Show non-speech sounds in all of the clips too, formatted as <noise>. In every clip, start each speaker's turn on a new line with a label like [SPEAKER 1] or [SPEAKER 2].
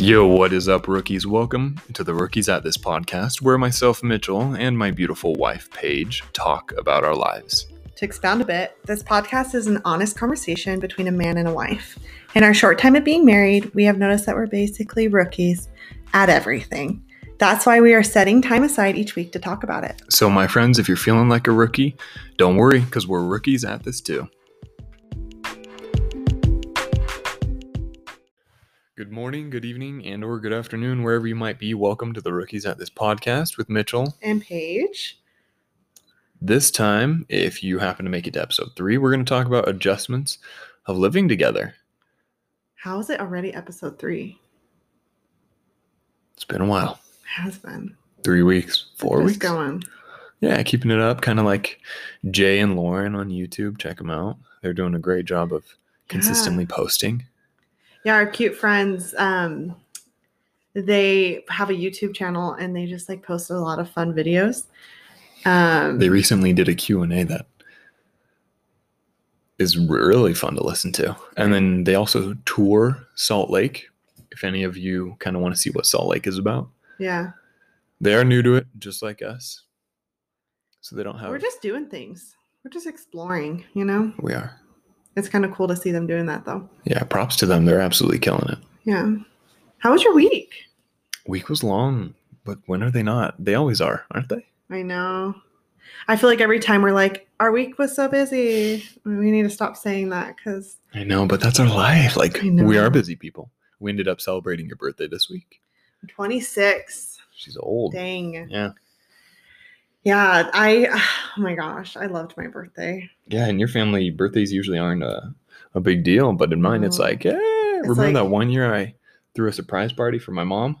[SPEAKER 1] Yo, what is up, rookies? Welcome to the Rookies at This podcast, where myself, Mitchell, and my beautiful wife, Paige, talk about our lives.
[SPEAKER 2] To expound a bit, this podcast is an honest conversation between a man and a wife. In our short time of being married, we have noticed that we're basically rookies at everything. That's why we are setting time aside each week to talk about it.
[SPEAKER 1] So, my friends, if you're feeling like a rookie, don't worry, because we're rookies at this too. Good morning, good evening, and or good afternoon, wherever you might be. Welcome to the Rookies at This podcast with Mitchell.
[SPEAKER 2] And Paige,
[SPEAKER 1] This time, if you happen to make it to episode three, we're going to talk about adjustments of living together.
[SPEAKER 2] how is it already episode three?
[SPEAKER 1] It's been a while.
[SPEAKER 2] Has been.
[SPEAKER 1] Three weeks, four weeks.
[SPEAKER 2] going.
[SPEAKER 1] Yeah, keeping it up, kind of like Jay and Lauren on YouTube. Check them out. They're doing a great job of consistently posting.
[SPEAKER 2] Yeah, our cute friends, um, they have a YouTube channel and they just like post a lot of fun videos. Um,
[SPEAKER 1] They recently did a Q&A that is really fun to listen to. And then they also tour Salt Lake. If any of you kind of want to see what Salt Lake is about,
[SPEAKER 2] yeah,
[SPEAKER 1] they are new to it, just like us. So they don't have.
[SPEAKER 2] we're just doing things. We're just exploring, you know?
[SPEAKER 1] we are.
[SPEAKER 2] It's kind of cool to see them doing that though.
[SPEAKER 1] Yeah, props to them. They're absolutely killing it.
[SPEAKER 2] Yeah. How was your week?
[SPEAKER 1] Week was long, but when are they not? They always are, aren't they?
[SPEAKER 2] I know. I feel like every time we're like, our week was so busy. We need to stop saying that because
[SPEAKER 1] I know, but that's our life. Like we are busy people. We ended up celebrating your birthday this week.
[SPEAKER 2] I'm 26.
[SPEAKER 1] She's old.
[SPEAKER 2] Dang.
[SPEAKER 1] Yeah.
[SPEAKER 2] Yeah. I, <sighs> oh my gosh, I loved my birthday.
[SPEAKER 1] Yeah, in your family, birthdays usually aren't a, a big deal, but in mine, it's like, yeah. Remember
[SPEAKER 2] like-
[SPEAKER 1] that one year I threw a surprise party for my mom?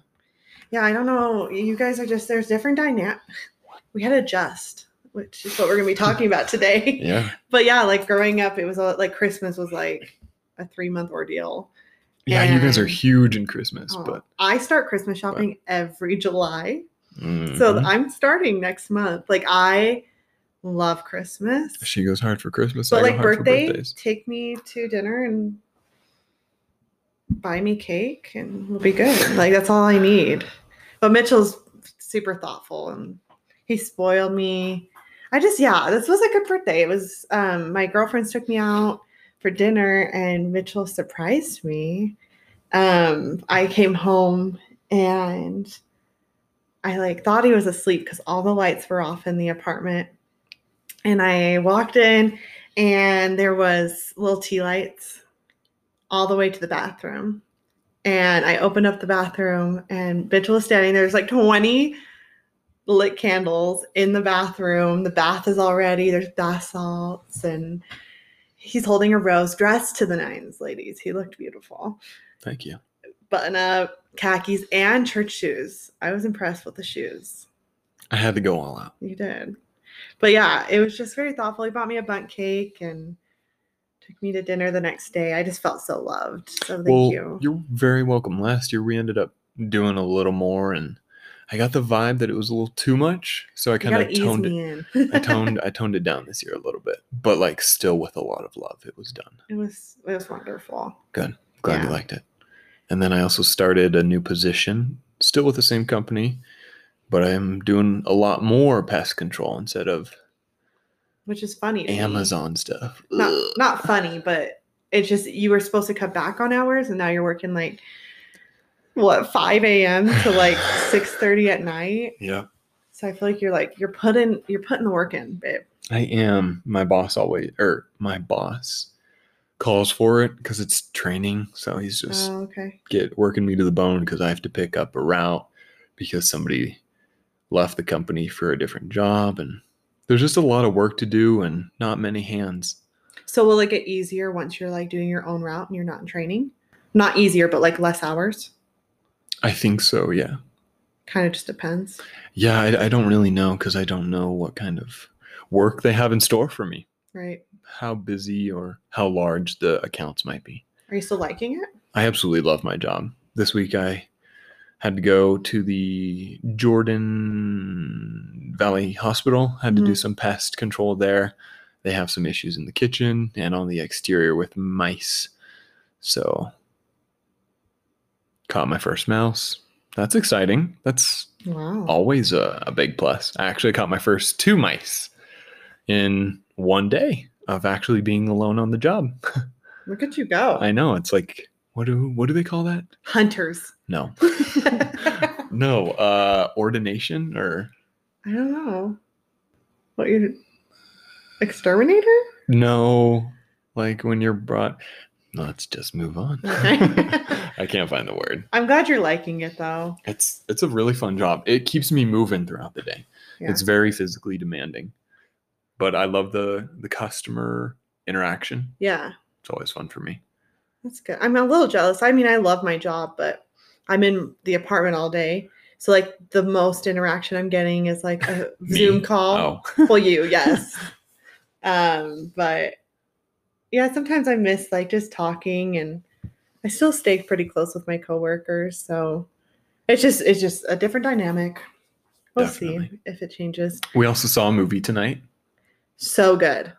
[SPEAKER 2] Yeah. I don't know. You guys are just, there's different dynamic. We had to adjust, which is what we're going to be talking about today. <laughs>
[SPEAKER 1] Yeah. <laughs>
[SPEAKER 2] but yeah, like growing up, it was a, like Christmas was like a three month ordeal.
[SPEAKER 1] Yeah, you guys are huge in Christmas,
[SPEAKER 2] Oh,
[SPEAKER 1] but
[SPEAKER 2] I start Christmas shopping every July. So
[SPEAKER 1] Mhm.
[SPEAKER 2] I'm starting next month. Like I love Christmas.
[SPEAKER 1] she goes hard for Christmas.
[SPEAKER 2] But
[SPEAKER 1] go
[SPEAKER 2] like birthday,
[SPEAKER 1] birthdays.
[SPEAKER 2] take me to dinner and buy me cake and we'll be good. Like that's all I need. But Mitchell's super thoughtful and he spoiled me. I just yeah, this was a good birthday. It was um my girlfriends took me out for dinner and Mitchell surprised me. Um I came home and I like thought he was asleep because all the lights were off in the apartment. And I walked in and there was little tea lights all the way to the bathroom. And I opened up the bathroom and Mitchell was standing there. There's like 20 lit candles in the bathroom. The bath is all ready. There's bath salts and he's holding a rose dressed to the nines, ladies. He looked beautiful.
[SPEAKER 1] Thank you.
[SPEAKER 2] Button up, khakis, and church shoes. I was impressed with the shoes.
[SPEAKER 1] I had to go all out.
[SPEAKER 2] You did. But yeah, it was just very thoughtful. He bought me a Bundt cake and took me to dinner the next day. I just felt so loved. So thank
[SPEAKER 1] well,
[SPEAKER 2] you.
[SPEAKER 1] you're very welcome. Last year we ended up doing a little more, and I got the vibe that it was a little too much, so I kind of toned it. I toned <laughs> I toned it down this year a little bit, but like still with a lot of love. It was done.
[SPEAKER 2] it was it was wonderful. Good.
[SPEAKER 1] Glad
[SPEAKER 2] Yeah.
[SPEAKER 1] you liked it. And then I also started a new position, still with the same company, but I am doing a lot more pest control instead of
[SPEAKER 2] Which is funny. me.
[SPEAKER 1] Amazon stuff.
[SPEAKER 2] Not
[SPEAKER 1] Ugh.
[SPEAKER 2] not funny, but it's just you were supposed to cut back on hours and now you're working like what 5 a.m. to like <laughs> 6 30 at night.
[SPEAKER 1] Yeah.
[SPEAKER 2] So I feel like you're like you're putting you're putting the work in, babe.
[SPEAKER 1] I am. My boss always, or my boss calls for it because it's training. So he's just
[SPEAKER 2] Oh, okay.
[SPEAKER 1] get working me to the bone because I have to pick up a route because somebody left the company for a different job. And there's just a lot of work to do and not many hands.
[SPEAKER 2] So will it get easier once you're like doing your own route and you're not in training? Not easier, but like less hours.
[SPEAKER 1] I think so. Yeah.
[SPEAKER 2] Kind of just depends.
[SPEAKER 1] Yeah. I, I don't really know because I don't know what kind of work they have in store for me,
[SPEAKER 2] Right.
[SPEAKER 1] How busy or how large the accounts might be.
[SPEAKER 2] Are you still liking it?
[SPEAKER 1] I absolutely love my job. This week I had to go to the Jordan Valley Hospital, had to do
[SPEAKER 2] Mhm.
[SPEAKER 1] some pest control there. They have some issues in the kitchen and on the exterior with mice. So Caught my first mouse. That's exciting. That's
[SPEAKER 2] Wow.
[SPEAKER 1] always a, a big plus. I actually caught my first two mice in one day of actually being alone on the job. <laughs>
[SPEAKER 2] Look at you go.
[SPEAKER 1] I know it's like what do what do they call that?
[SPEAKER 2] Hunters.
[SPEAKER 1] No, <laughs> no, uh, ordination or I
[SPEAKER 2] don't know. What you exterminator?
[SPEAKER 1] no, like when you're brought. Let's just move on. <laughs> I can't find the word.
[SPEAKER 2] I'm glad you're liking it though.
[SPEAKER 1] It's it's a really fun job. It keeps me moving throughout the day.
[SPEAKER 2] Yeah.
[SPEAKER 1] It's very physically demanding, but I love the the customer interaction.
[SPEAKER 2] yeah,
[SPEAKER 1] It's always fun for me.
[SPEAKER 2] that's good. I'm a little jealous. I mean, I love my job, but I'm in the apartment all day. So like the most interaction I'm getting is like a <laughs> Zoom call.
[SPEAKER 1] Oh,
[SPEAKER 2] well you <laughs> yes um but yeah sometimes i miss like just talking and i still stay pretty close with my coworkers so it's just it's just a different dynamic we'll see if it changes
[SPEAKER 1] we also saw a movie tonight.
[SPEAKER 2] So good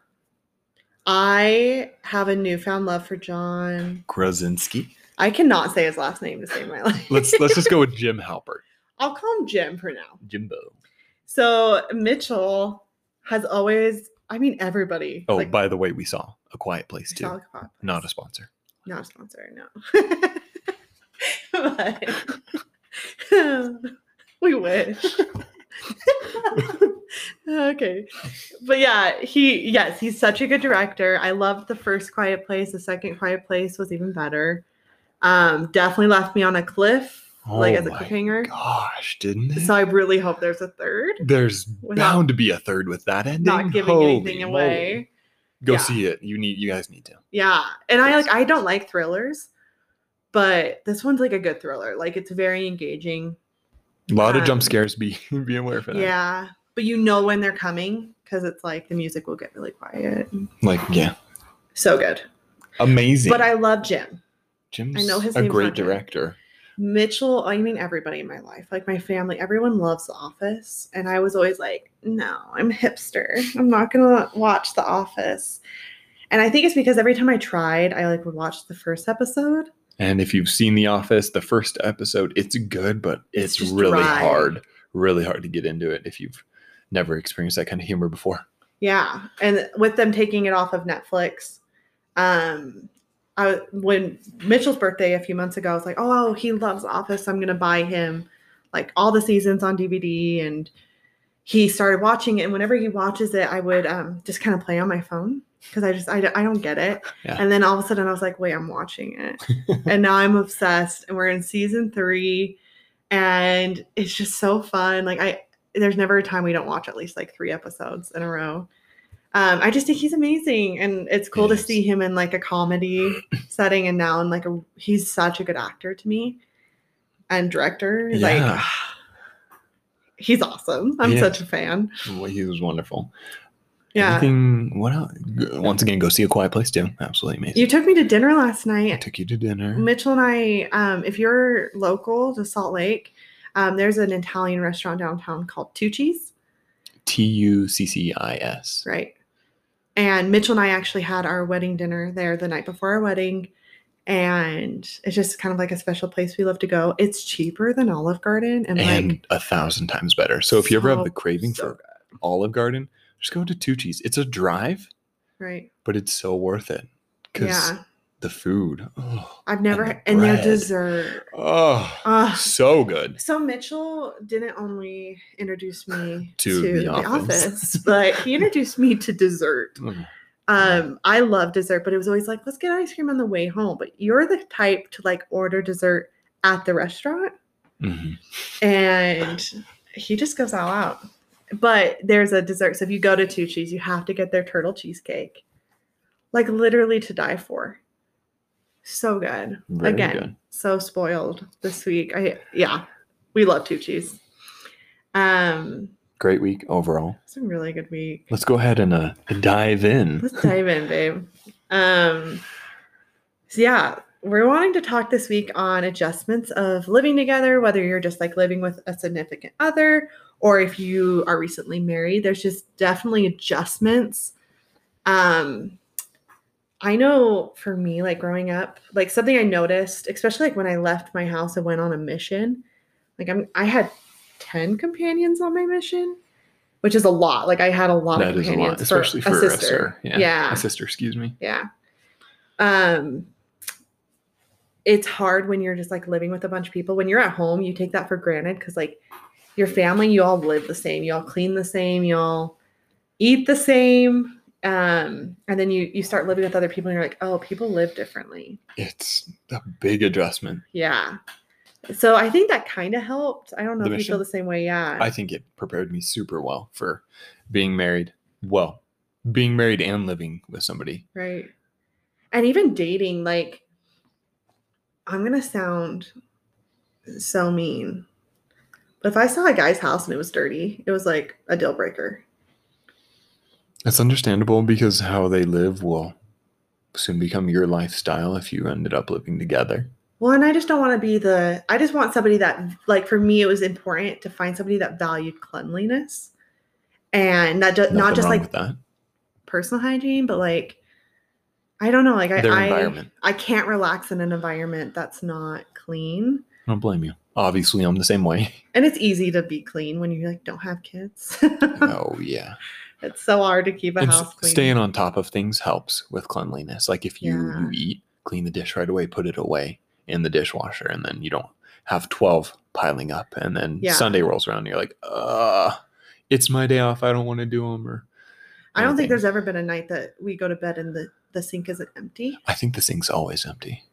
[SPEAKER 2] i have a newfound love for john
[SPEAKER 1] Krasinski.
[SPEAKER 2] i cannot say his last name to save my <laughs> life
[SPEAKER 1] Let's let's just go with Jim Halpert.
[SPEAKER 2] i'll call him jim for now
[SPEAKER 1] Jimbo.
[SPEAKER 2] so mitchell has always i mean everybody
[SPEAKER 1] Oh,
[SPEAKER 2] like,
[SPEAKER 1] by the way, we saw a quiet place too.
[SPEAKER 2] Saw the Quiet
[SPEAKER 1] Not a sponsor.
[SPEAKER 2] not a sponsor, no. <laughs> but <laughs> we wish. <laughs> okay. But yeah, he yes, he's such a good director. I loved the first Quiet Place. The second Quiet Place was even better. Um, definitely left me on a cliff, like
[SPEAKER 1] Oh
[SPEAKER 2] as a
[SPEAKER 1] my
[SPEAKER 2] cliffhanger.
[SPEAKER 1] Gosh, didn't it?
[SPEAKER 2] So I really hope there's a third.
[SPEAKER 1] There's
[SPEAKER 2] Without
[SPEAKER 1] bound to be a third with that ending.
[SPEAKER 2] Not giving
[SPEAKER 1] Holy
[SPEAKER 2] anything
[SPEAKER 1] moly.
[SPEAKER 2] away.
[SPEAKER 1] Go
[SPEAKER 2] Yeah.
[SPEAKER 1] see it. You need. You guys need to.
[SPEAKER 2] Yeah. And I like I don't like thrillers, but this one's like a good thriller. Like it's very engaging.
[SPEAKER 1] A lot of jump
[SPEAKER 2] Um,
[SPEAKER 1] scares. Be <laughs> be aware for that.
[SPEAKER 2] Yeah. But you know when they're coming because it's like the music will get really quiet.
[SPEAKER 1] Like yeah,
[SPEAKER 2] So good.
[SPEAKER 1] amazing.
[SPEAKER 2] But I love Jim.
[SPEAKER 1] Jim's
[SPEAKER 2] know his
[SPEAKER 1] a great director.
[SPEAKER 2] Mitchell, I mean everybody in my life, like my family, everyone loves The Office. And I was always like, no, I'm a hipster. I'm not gonna watch The Office. And I think it's because every time I tried, I like would watch the first episode.
[SPEAKER 1] And if you've seen The Office, the first episode, it's good, but
[SPEAKER 2] It's
[SPEAKER 1] it's, really
[SPEAKER 2] dry.
[SPEAKER 1] hard, really hard to get into it if you've never experienced that kind of humor before.
[SPEAKER 2] Yeah, and with them taking it off of Netflix, um, I when Mitchell's birthday a few months ago, I was like, oh, he loves Office. I'm gonna buy him like all the seasons on DVD, and he started watching it. And whenever he watches it, I would um, just kind of play on my phone because I just I, don't- I don't get it.
[SPEAKER 1] Yeah.
[SPEAKER 2] And then all of a sudden, I was like, wait, I'm watching it, and now I'm obsessed. And we're in season three, and it's just so fun. Like I there's never a time we don't watch at least like three episodes in a row. Um, I just think he's amazing, and it's cool to see him in like a comedy <clears throat> setting, and now in like a he's such a good actor to me, and director. Like he's awesome. I'm
[SPEAKER 1] He
[SPEAKER 2] such a fan.
[SPEAKER 1] Well, he was wonderful.
[SPEAKER 2] Yeah,
[SPEAKER 1] Anything, what else? Once again, go see A Quiet Place too. Absolutely amazing.
[SPEAKER 2] you took me to dinner last night.
[SPEAKER 1] I took you to dinner.
[SPEAKER 2] Mitchell and I, um, if you're local to Salt Lake, um, there's an Italian restaurant downtown called Tucci's.
[SPEAKER 1] T U C C I S.
[SPEAKER 2] right? And Mitchell and I actually had our wedding dinner there the night before our wedding. And it's just kind of like a special place we love to go. It's cheaper than Olive Garden and,
[SPEAKER 1] And
[SPEAKER 2] like
[SPEAKER 1] a thousand times better. So if you ever have the craving
[SPEAKER 2] so
[SPEAKER 1] for Olive Garden, just go to Tucci's. It's a drive,
[SPEAKER 2] right.
[SPEAKER 1] but it's so worth it because
[SPEAKER 2] Yeah.
[SPEAKER 1] the food. Oh,
[SPEAKER 2] I've never
[SPEAKER 1] and
[SPEAKER 2] had
[SPEAKER 1] the
[SPEAKER 2] and their dessert.
[SPEAKER 1] oh
[SPEAKER 2] Uh,
[SPEAKER 1] so good.
[SPEAKER 2] so Mitchell didn't only introduce me <sighs>
[SPEAKER 1] To
[SPEAKER 2] to,
[SPEAKER 1] The
[SPEAKER 2] the,
[SPEAKER 1] Office.
[SPEAKER 2] office. but he introduced me to dessert. <laughs>
[SPEAKER 1] Mm.
[SPEAKER 2] Um, I love dessert, but it was always like, let's get ice cream on the way home. But you're the type to like order dessert at the restaurant.
[SPEAKER 1] Mhm.
[SPEAKER 2] and he just goes all out. But there's a dessert. So if you go to Tucci's, you have to get their turtle cheesecake. Like literally to die for. So good.
[SPEAKER 1] Very
[SPEAKER 2] Again,
[SPEAKER 1] good.
[SPEAKER 2] so spoiled this week. I yeah, we love Tucci's. Um,
[SPEAKER 1] Great week overall.
[SPEAKER 2] it's a really good week.
[SPEAKER 1] Let's go ahead and uh, dive in.
[SPEAKER 2] Let's dive in, babe. Um, so yeah, we're wanting to talk this week on adjustments of living together, whether you're just like living with a significant other or if you are recently married. There's just definitely adjustments. Um, I know for me, like growing up, like something I noticed, especially like when I left my house and went on a mission, like I'm I had 10 companions on my mission, which is a lot. Like I had a lot
[SPEAKER 1] That
[SPEAKER 2] of
[SPEAKER 1] is a
[SPEAKER 2] companions,
[SPEAKER 1] lot, especially for,
[SPEAKER 2] a
[SPEAKER 1] a
[SPEAKER 2] sister.
[SPEAKER 1] sister. Yeah.
[SPEAKER 2] Yeah.
[SPEAKER 1] A sister, excuse me.
[SPEAKER 2] Yeah. Um it's hard when you're just like living with a bunch of people. When you're at home, you take that for granted because like your family, you all live the same, you all clean the same, you all eat the same. Um, and then you you start living with other people and you're like, oh, people live differently.
[SPEAKER 1] It's a big adjustment.
[SPEAKER 2] Yeah. So I think that kind of helped. I don't know
[SPEAKER 1] The
[SPEAKER 2] if you feel the same way. Yeah.
[SPEAKER 1] I think it prepared me super well for being married. Well, being married and living with somebody.
[SPEAKER 2] Right. And even dating, like, I'm going to sound so mean. But if I saw a guy's house and it was dirty, it was like a deal breaker.
[SPEAKER 1] It's understandable because how they live will soon become your lifestyle if you ended up living together.
[SPEAKER 2] Well, and I just don't want to be the, I just want somebody that, like, for me, it was important to find somebody that valued cleanliness and that just, not just like
[SPEAKER 1] that.
[SPEAKER 2] personal hygiene, but like, I don't know. Like, I, I,
[SPEAKER 1] environment.
[SPEAKER 2] I can't relax in an environment that's not clean.
[SPEAKER 1] I don't blame you. Obviously, I'm the same way. <laughs>
[SPEAKER 2] And it's easy to be clean when you like don't have kids. <laughs>
[SPEAKER 1] oh yeah.
[SPEAKER 2] it's so hard to keep a
[SPEAKER 1] And
[SPEAKER 2] house clean.
[SPEAKER 1] staying on top of things helps with cleanliness. Like if you,
[SPEAKER 2] Yeah.
[SPEAKER 1] you eat, clean the dish right away, put it away in the dishwasher, and then you don't have 12 piling up. And then
[SPEAKER 2] Yeah.
[SPEAKER 1] Sunday rolls around and you're like, uh, it's my day off. I don't want to do them. Or
[SPEAKER 2] I don't think there's ever been a night that we go to bed and the, the sink isn't empty.
[SPEAKER 1] I think the sink's always empty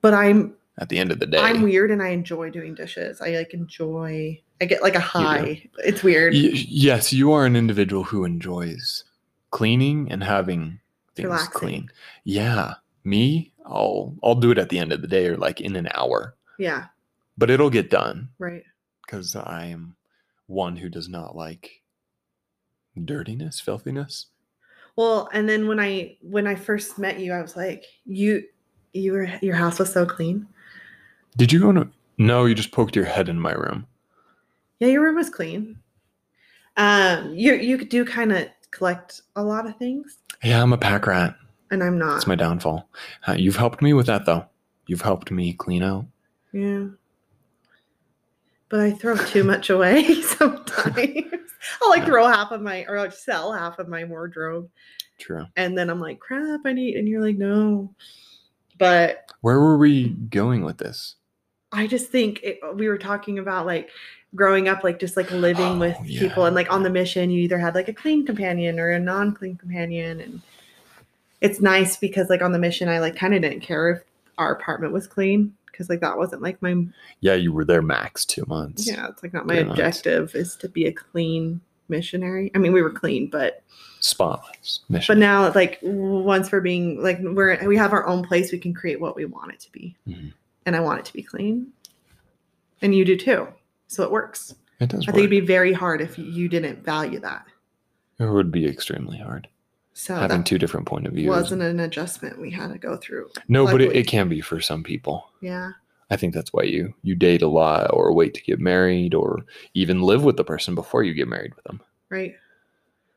[SPEAKER 2] But I'm
[SPEAKER 1] at the end of the day.
[SPEAKER 2] I'm weird and I enjoy doing dishes. I like enjoy I get like a high. It's weird.
[SPEAKER 1] Y- yes, you are an individual who enjoys cleaning and having things
[SPEAKER 2] Relaxing.
[SPEAKER 1] clean. Yeah, me, I'll I'll do it at the end of the day or like in an hour,
[SPEAKER 2] Yeah,
[SPEAKER 1] but it'll get done
[SPEAKER 2] right.
[SPEAKER 1] because I am one who does not like dirtiness, filthiness.
[SPEAKER 2] Well, and then when I when I first met you, I was like, you you were your house was so clean.
[SPEAKER 1] Did you go to? No, you just poked your head in my room.
[SPEAKER 2] Yeah, your room was clean. Um, you you do kind of collect a lot of things,
[SPEAKER 1] Yeah, I'm a pack rat.
[SPEAKER 2] and I'm not.
[SPEAKER 1] It's my downfall. Uh, you've helped me with that though. You've helped me clean out.
[SPEAKER 2] Yeah. But I throw too much away <laughs> sometimes. I'll like
[SPEAKER 1] Yeah.
[SPEAKER 2] throw half of my or sell half of my wardrobe.
[SPEAKER 1] True.
[SPEAKER 2] And then I'm like, crap, I need and you're like, no. But
[SPEAKER 1] Where were we going with this?
[SPEAKER 2] I just think it, we were talking about like growing up, like just like living
[SPEAKER 1] Oh,
[SPEAKER 2] with
[SPEAKER 1] yeah,
[SPEAKER 2] people and like on the mission, you either had like a clean companion or a non-clean companion. And it's nice because like on the mission, I like kind of didn't care if our apartment was clean because like that wasn't like my
[SPEAKER 1] Yeah, you were there max two months.
[SPEAKER 2] Yeah, it's like not my objective is to be a clean missionary. I mean, we were clean, but
[SPEAKER 1] Spotless mission.
[SPEAKER 2] but now like once we're being like we're we have our own place, we can create what we want it to be,
[SPEAKER 1] Mhm.
[SPEAKER 2] and I want it to be clean, and you do too. So it works.
[SPEAKER 1] it does
[SPEAKER 2] I
[SPEAKER 1] work.
[SPEAKER 2] think it'd be very hard if you didn't value that.
[SPEAKER 1] it would be extremely hard
[SPEAKER 2] So
[SPEAKER 1] having two different point of views.
[SPEAKER 2] It wasn't an adjustment we had to go through.
[SPEAKER 1] no, but it, it can be for some people.
[SPEAKER 2] Yeah,
[SPEAKER 1] I think that's why you you date a lot or wait to get married or even live with the person before you get married with them.
[SPEAKER 2] right.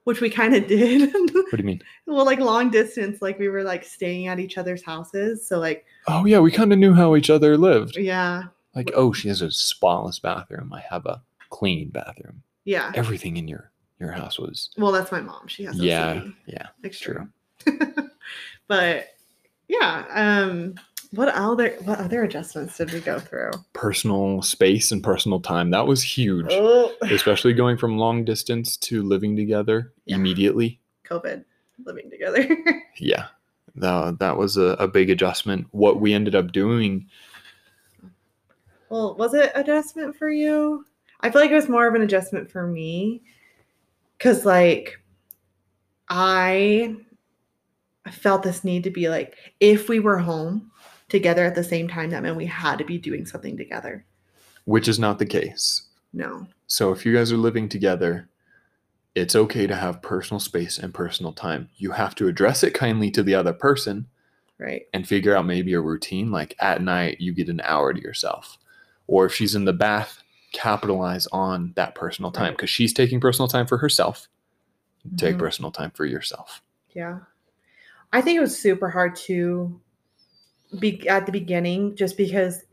[SPEAKER 2] Which we kind of did. <laughs>
[SPEAKER 1] What do you mean?
[SPEAKER 2] well, like long distance, like we were like staying at each other's houses. So like,
[SPEAKER 1] Oh yeah, we kind of knew how each other lived.
[SPEAKER 2] yeah,
[SPEAKER 1] Like, oh, she has a spotless bathroom. I have a clean bathroom.
[SPEAKER 2] yeah.
[SPEAKER 1] Everything in your your house was
[SPEAKER 2] Well, that's my mom. She has
[SPEAKER 1] yeah,
[SPEAKER 2] OCD.
[SPEAKER 1] yeah.
[SPEAKER 2] Extreme. True. <laughs> but yeah, um what other what other adjustments did we go through?
[SPEAKER 1] Personal space and personal time. That was huge.
[SPEAKER 2] Oh,
[SPEAKER 1] especially going from long distance to living together
[SPEAKER 2] Yeah.
[SPEAKER 1] immediately.
[SPEAKER 2] COVID living together. <laughs>
[SPEAKER 1] Yeah, that, that was a, a big adjustment. What we ended up doing,
[SPEAKER 2] well, was it adjustment for you? I feel like it was more of an adjustment for me cuz like I felt this need to be like if we were home together at the same time that meant we had to be doing something together.
[SPEAKER 1] which is not the case.
[SPEAKER 2] No.
[SPEAKER 1] So if you guys are living together, it's okay to have personal space and personal time. You have to address it kindly to the other person
[SPEAKER 2] Right.
[SPEAKER 1] and figure out maybe a routine. Like at night, you get an hour to yourself. Or if she's in the bath, capitalize on that personal time
[SPEAKER 2] Right.
[SPEAKER 1] because she's taking personal time for herself. Take
[SPEAKER 2] Mhm.
[SPEAKER 1] personal time for yourself.
[SPEAKER 2] Yeah. I think it was super hard to be at the beginning just because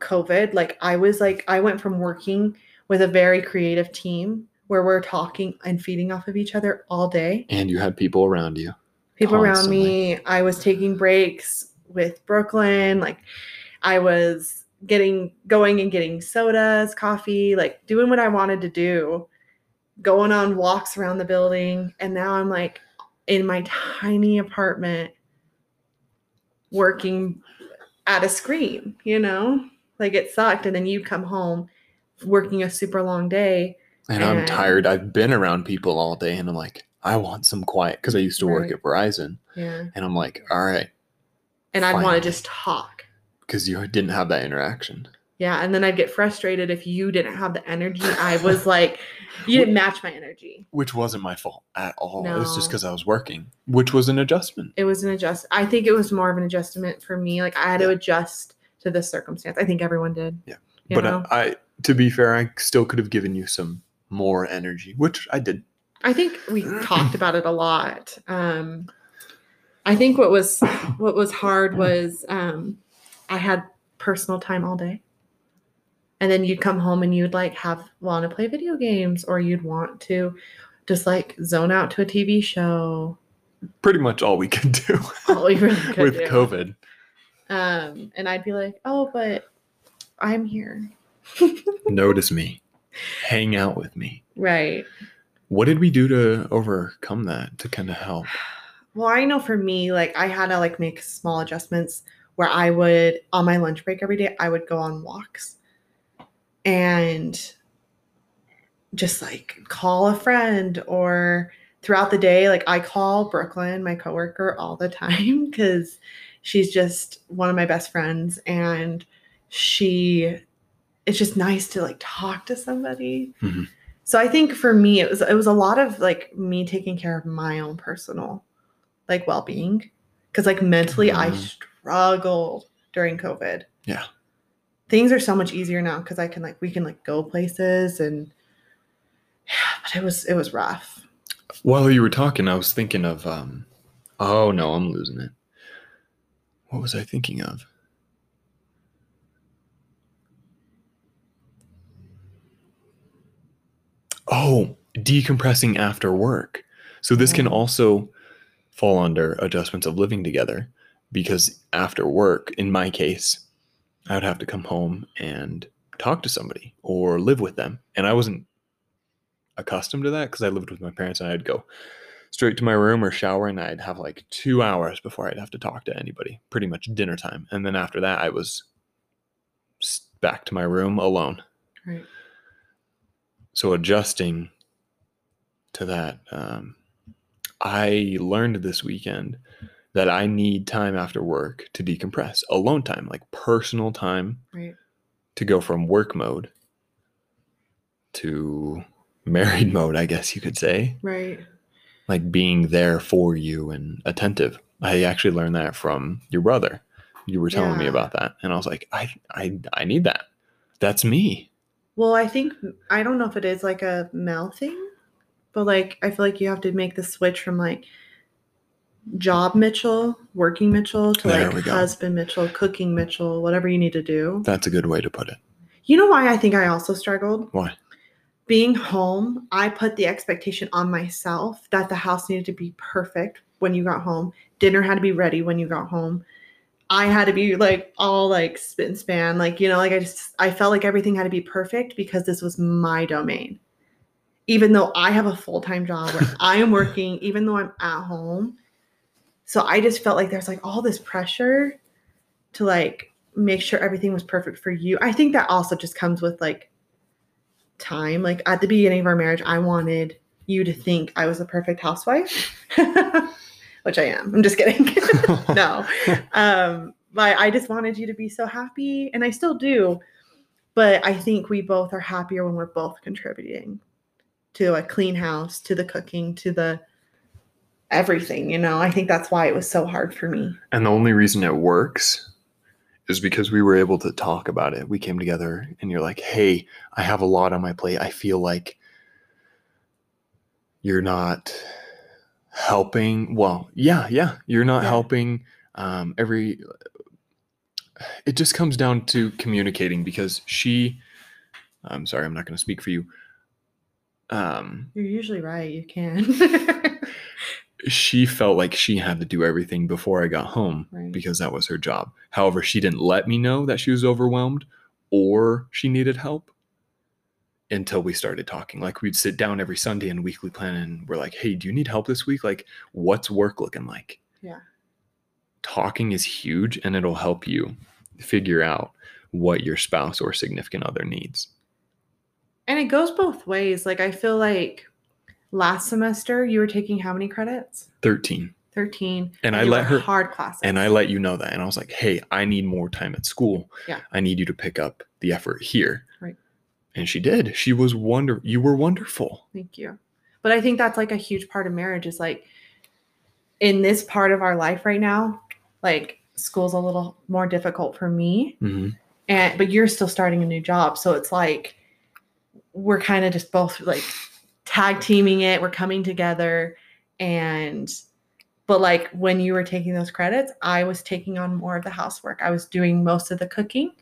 [SPEAKER 2] COVID, like I was like I went from working with a very creative team where we're talking and feeding off of each other all day.
[SPEAKER 1] And you had people around you.
[SPEAKER 2] People around me, I was taking breaks with Brooklyn, like I was getting going and getting sodas, coffee, like doing what I wanted to do, going on walks around the building, and now I'm like in my tiny apartment working at a screen, you know? Like it sucked. And then you come home working a super long day.
[SPEAKER 1] And I'm tired. I've been around people all day and I'm like, I want some quiet because I used to work at Verizon.
[SPEAKER 2] Yeah.
[SPEAKER 1] And I'm like, all right,
[SPEAKER 2] And I'd want to just talk.
[SPEAKER 1] Because you didn't have that interaction.
[SPEAKER 2] Yeah. And then I'd get frustrated if you didn't have the energy. I was like, you didn't match my energy.
[SPEAKER 1] Which wasn't my fault at all. It was just because I was working, which was an adjustment.
[SPEAKER 2] It was an adjust. I think it was more of an adjustment for me. Like I had to adjust to the circumstance. I think everyone did.
[SPEAKER 1] Yeah. But. I, I, to be fair, I still could have given you some more energy, which I did.
[SPEAKER 2] I think we talked about it a lot. Um, I think what was what was hard <coughs> was um, I had personal time all day, and then you'd come home and you'd like have want to play video games, or you'd want to just like zone out to a TV show.
[SPEAKER 1] Pretty much all we could do <laughs>
[SPEAKER 2] All we really could
[SPEAKER 1] with
[SPEAKER 2] do.
[SPEAKER 1] COVID.
[SPEAKER 2] Um, and I'd be like, "Oh, but I'm here." <laughs>
[SPEAKER 1] Notice me, hang out with me.
[SPEAKER 2] Right.
[SPEAKER 1] What did we do to overcome that to kind of help? <sighs>
[SPEAKER 2] Well, I know for me, like I had to like make small adjustments where I would on my lunch break every day, I would go on walks and just like call a friend or throughout the day, like I call Brooklyn, my coworker, all the <laughs> time because she's just one of my best friends and she it's just nice to like talk to somebody.
[SPEAKER 1] Mhm.
[SPEAKER 2] So I think for me it was it was a lot of like me taking care of my own personal like well-being cuz like mentally I
[SPEAKER 1] Mhm.
[SPEAKER 2] Struggled during COVID.
[SPEAKER 1] Yeah.
[SPEAKER 2] Things are so much easier now cuz I can like we can like go places and yeah, but it was it was rough.
[SPEAKER 1] While you were talking, I was thinking of, um, oh no, I'm losing it. What was I thinking of? Oh, decompressing after work. So this can also fall under adjustments of living together because after work, in my case, I would have to come home and talk to somebody or live with them. And I wasn't accustomed to that because I lived with my parents and I'd go straight to my room or shower and I'd have like two hours before I'd have to talk to anybody, pretty much dinner time. And then after that, I was back to my room alone.
[SPEAKER 2] Right.
[SPEAKER 1] So adjusting to that, um, I learned this weekend that I need time after work to decompress, alone time, like personal time
[SPEAKER 2] Right.
[SPEAKER 1] to go from work mode to married <laughs> mode, I guess you could say,
[SPEAKER 2] Right.
[SPEAKER 1] like being there for you and attentive. I actually learned that from your brother. You were telling me about that, and I was like, I, I, I need that. That's me.
[SPEAKER 2] Well, I think I don't know if it is like a male thing, but like I feel like you have to make the switch from like job Mitchell, working Mitchell to
[SPEAKER 1] There
[SPEAKER 2] like husband Mitchell, cooking Mitchell, whatever you need to do.
[SPEAKER 1] That's a good way to put it.
[SPEAKER 2] You know why I think I also struggled?
[SPEAKER 1] Why?
[SPEAKER 2] Being home, I put the expectation on myself that the house needed to be perfect when you got home. Dinner had to be ready when you got home. I had to be like all like spit and span. Like, you know, like I just I felt like everything had to be perfect because this was my domain. Even though I have a full-time job where <laughs> I am working, even though I'm at home. So I just felt like there's like all this pressure to like make sure everything was perfect for you. I think that also just comes with like time. Like at the beginning of our marriage, I wanted you to think I was a perfect housewife, <laughs> which I am. I'm just kidding. <laughs> no. <laughs> Um, but I just wanted you to be so happy, and I still do. But I think we both are happier when we're both contributing to a clean house, to the cooking, to the everything. You know, I think that's why it was so hard for me.
[SPEAKER 1] And the only reason it works is because we were able to talk about it. We came together and you're like, hey, I have a lot on my plate. I feel like you're not helping well yeah yeah you're not
[SPEAKER 2] Yeah.
[SPEAKER 1] helping um every it just comes down to communicating because she i'm sorry i'm not going to speak for you um
[SPEAKER 2] You're usually right. You can. <laughs>
[SPEAKER 1] she felt like she had to do everything before i got home
[SPEAKER 2] Right.
[SPEAKER 1] because that was her job however she didn't let me know that she was overwhelmed or she needed help until we started talking like we'd sit down every sunday and weekly plan and we're like hey do you need help this week like what's work looking like
[SPEAKER 2] Yeah.
[SPEAKER 1] talking is huge and it'll help you figure out what your spouse or significant other needs
[SPEAKER 2] and it goes both ways. Like I feel like last semester you were taking how many credits?
[SPEAKER 1] 13
[SPEAKER 2] 13.
[SPEAKER 1] And I let her-
[SPEAKER 2] hard classes.
[SPEAKER 1] and i let you know that and i was like hey i need more time at school
[SPEAKER 2] Yeah.
[SPEAKER 1] i need you to pick up the effort here
[SPEAKER 2] Right.
[SPEAKER 1] and she did she was wonder you were wonderful
[SPEAKER 2] Thank you. But I think that's like a huge part of marriage is like in this part of our life right now, like school's a little more difficult for me.
[SPEAKER 1] Mhm.
[SPEAKER 2] And but you're still starting a new job. So it's like we're kind of just both like tag teaming it. We're coming together and but like when you were taking those credits, I was taking on more of the housework. I was doing most of the cooking,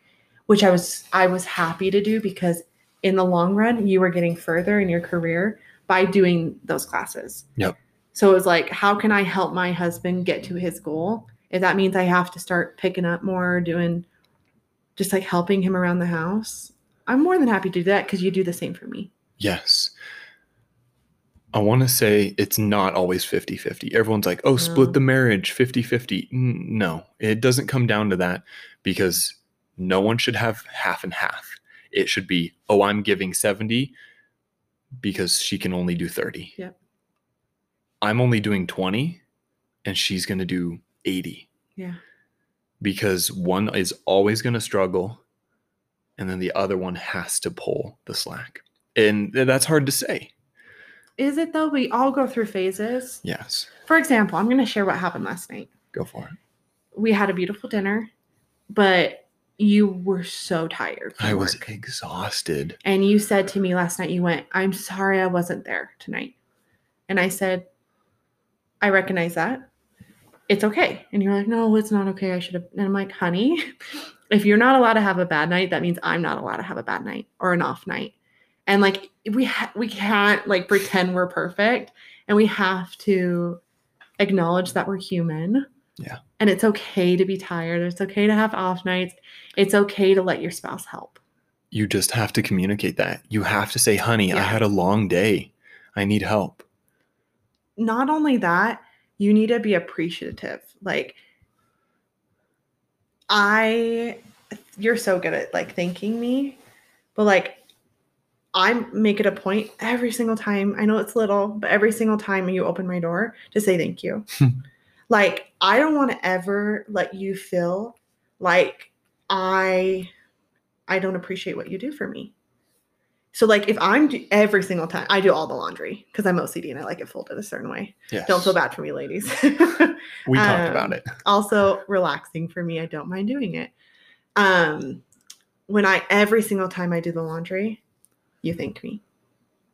[SPEAKER 2] which I was I was happy to do because in the long run you were getting further in your career by doing those classes.
[SPEAKER 1] Yep.
[SPEAKER 2] So it was like, how can I help my husband get to his goal? If that means I have to start picking up more, doing just like helping him around the house, I'm more than happy to do that because you do the same for me.
[SPEAKER 1] Yes. I want to say it's not always 50 50. Everyone's like, oh, split the oh. marriage 50 50. No, it doesn't come down to that because no one should have half and half. It should be, oh, I'm giving 70 because she can only do 30.
[SPEAKER 2] Yep.
[SPEAKER 1] I'm only doing 20 and she's going to do 80
[SPEAKER 2] Yeah.
[SPEAKER 1] because one is always going to struggle and then the other one has to pull the slack. And that's hard to say.
[SPEAKER 2] Is it though? We all go through phases.
[SPEAKER 1] Yes.
[SPEAKER 2] For example, I'm going to share what happened last night.
[SPEAKER 1] Go for it.
[SPEAKER 2] We had a beautiful dinner, but you were so tired.
[SPEAKER 1] I was exhausted.
[SPEAKER 2] And you said to me last night, you went, I'm sorry I wasn't there tonight. And I said, I recognize that. It's okay. And you're like, no, it's not okay. I should have. And I'm like, honey, <laughs> if you're not allowed to have a bad night, that means I'm not allowed to have a bad night or an off night. And like, we ha- we can't like pretend we're perfect, and we have to acknowledge that we're human.
[SPEAKER 1] Yeah.
[SPEAKER 2] And it's okay to be tired. It's okay to have off nights. It's okay to let your spouse help.
[SPEAKER 1] You just have to communicate that. You have to say, honey, I had a long day. I need help.
[SPEAKER 2] not only that, you need to be appreciative. Like I you're so good at like thanking me, but like I make it a point every single time. I know it's little, but every single time you open my door to say thank you. <laughs> like I don't want to ever let you feel like I I don't appreciate what you do for me. So like if I'm do- every single time I do all the laundry because I'm OCD and I like it folded a certain way.
[SPEAKER 1] Yes.
[SPEAKER 2] Don't feel bad for me, ladies. <laughs>
[SPEAKER 1] We talked
[SPEAKER 2] Um,
[SPEAKER 1] about it.
[SPEAKER 2] also relaxing for me. I don't mind doing it. Um, when I every single time I do the laundry, you thank me.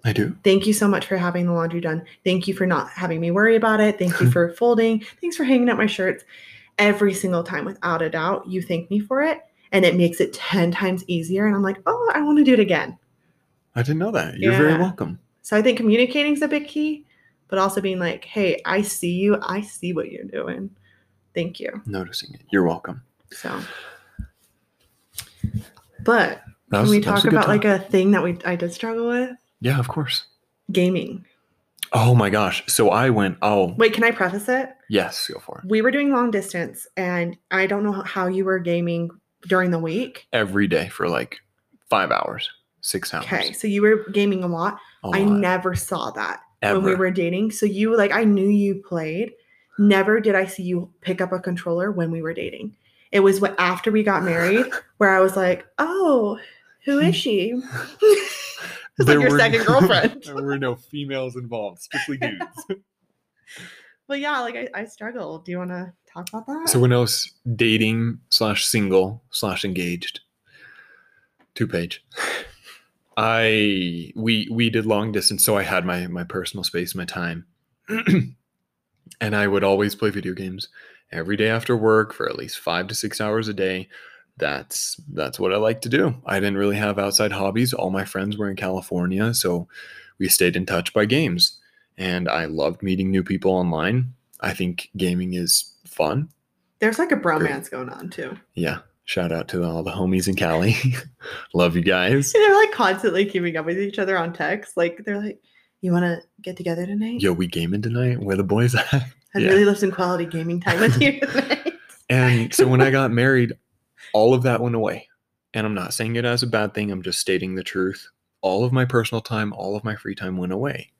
[SPEAKER 1] I do.
[SPEAKER 2] Thank you so much for having the laundry done. Thank you for not having me worry about it. Thank you <laughs> for folding. Thanks for hanging up my shirts. Every single time, without a doubt, you thank me for it. And it makes it 10 times easier. And I'm like, oh, I want to do it again.
[SPEAKER 1] I didn't know that. You're very welcome.
[SPEAKER 2] So I think communicating is a big key, but also being like, hey, I see you. I see what you're doing. Thank you.
[SPEAKER 1] Noticing it. You're welcome.
[SPEAKER 2] So, but can
[SPEAKER 1] was-
[SPEAKER 2] we talk about like a thing that we I did struggle with?
[SPEAKER 1] Yeah, of course.
[SPEAKER 2] Gaming.
[SPEAKER 1] Oh my gosh. So I went, oh,
[SPEAKER 2] Wait, can I preface it?
[SPEAKER 1] yes, go for it.
[SPEAKER 2] We were doing long distance, and I don't know how you were gaming during the week.
[SPEAKER 1] Every day for like five hours, six hours.
[SPEAKER 2] Okay, so you were gaming a lot.
[SPEAKER 1] A
[SPEAKER 2] I
[SPEAKER 1] lot.
[SPEAKER 2] never saw that when we were dating. So you like I knew you played. Never did I see you pick up a controller when we were dating. It was what after we got married <laughs> where I was like, "Oh, who is she?" <laughs> it's like your
[SPEAKER 1] were-
[SPEAKER 2] second girlfriend. <laughs>
[SPEAKER 1] there were no females involved, strictly <laughs> dudes.
[SPEAKER 2] But yeah, like I, I struggle. Do you want to talk about that?
[SPEAKER 1] so when I was dating slash single slash engaged, to Paige, I we we did long distance, so I had my my personal space, my time. <clears throat> and I would always play video games every day after work for at least five to six hours a day. That's that's what I like to do. I didn't really have outside hobbies. All my friends were in California, so we stayed in touch by games. And I loved meeting new people online. I think gaming is fun.
[SPEAKER 2] There's like a bromance going on too.
[SPEAKER 1] Yeah. Shout out to all the homies in Cali. <laughs> Love you guys.
[SPEAKER 2] And <laughs> they're like constantly keeping up with each other on text. Like they're like, "You want to get together tonight?
[SPEAKER 1] Yo, we gaming tonight. Where the boys at?
[SPEAKER 2] I'd <laughs>
[SPEAKER 1] yeah.
[SPEAKER 2] really love some quality gaming time with you tonight."
[SPEAKER 1] And so when I got married, all of that went away. And I'm not saying it as a bad thing. I'm just stating the truth. All of my personal time, all of my free time went away.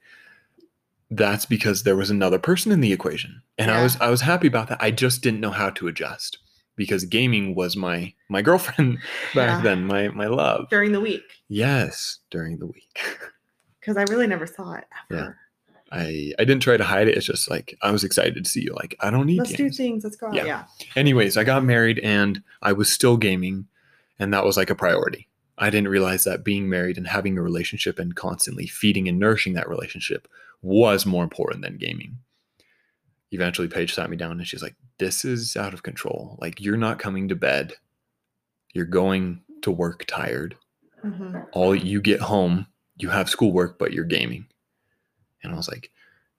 [SPEAKER 1] That's because there was another person in the equation. And I was I was happy about that. I just didn't know how to adjust because gaming was my my girlfriend <laughs> back
[SPEAKER 2] Yeah.
[SPEAKER 1] then, my my love.
[SPEAKER 2] during the week
[SPEAKER 1] Yes, during the week. <laughs>
[SPEAKER 2] because I really never saw it ever.
[SPEAKER 1] Yeah. I I didn't try to hide it. It's just like I was excited to see you. Like I don't need
[SPEAKER 2] Let's do things. Let's go out.
[SPEAKER 1] Yeah.
[SPEAKER 2] Yeah.
[SPEAKER 1] Anyways, I got married and I was still gaming, and that was like a priority. I didn't realize that being married and having a relationship and constantly feeding and nourishing that relationship was more important than gaming. Eventually, Paige sat me down and she's like, This is out of control. Like, you're not coming to bed. You're going to work tired.
[SPEAKER 2] hmm
[SPEAKER 1] All you get home, you have schoolwork, but you're gaming. And I was like,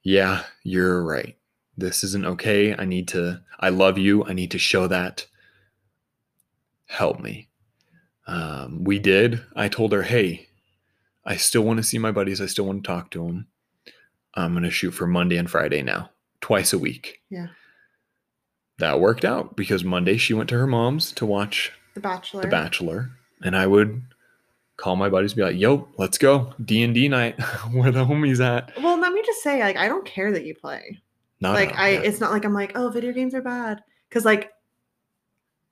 [SPEAKER 1] Yeah, you're right. This isn't okay. I need to, I love you. I need to show that. Help me. Um, we did. I told her, Hey, I still want to see my buddies. I still want to talk to them. I'm going to shoot for Monday and Friday now, twice a week.
[SPEAKER 2] Yeah.
[SPEAKER 1] That worked out because Monday she went to her mom's to watch
[SPEAKER 2] The Bachelor.
[SPEAKER 1] the Bachelor, and I would call my buddies, and be like, "Yo, let's go D and D night. <laughs> Where the homies at?"
[SPEAKER 2] Well, let me just say, like, I don't care that you play.
[SPEAKER 1] Not
[SPEAKER 2] like, I,
[SPEAKER 1] yeah.
[SPEAKER 2] it's not like I'm like, oh, video games are bad. Because like,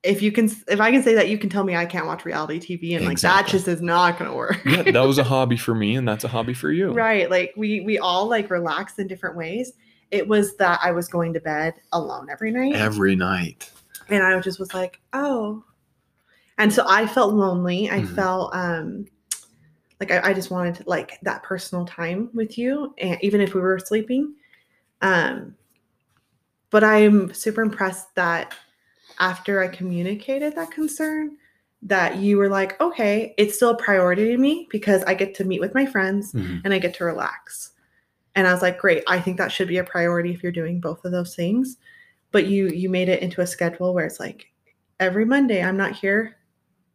[SPEAKER 2] if you can, if I can say that, you can tell me I can't watch reality TV, and like that just is not gonna work.
[SPEAKER 1] yeah, that was a <laughs> hobby for me, and that's a hobby for you.
[SPEAKER 2] right. Like we we all like relax in different ways. It was that I was going to bed alone every night.
[SPEAKER 1] Every night.
[SPEAKER 2] and I just was like, oh. And so I felt lonely. I
[SPEAKER 1] Mhm.
[SPEAKER 2] felt um like I, I just wanted like that personal time with you, and even if we were sleeping. Um, but I'm super impressed that after I communicated that concern, that you were like, okay, it's still a priority to me because I get to meet with my friends
[SPEAKER 1] Mhm.
[SPEAKER 2] and I get to relax. And I was like, great, I think that should be a priority if you're doing both of those things. But you you made it into a schedule where it's like every Monday I'm not here,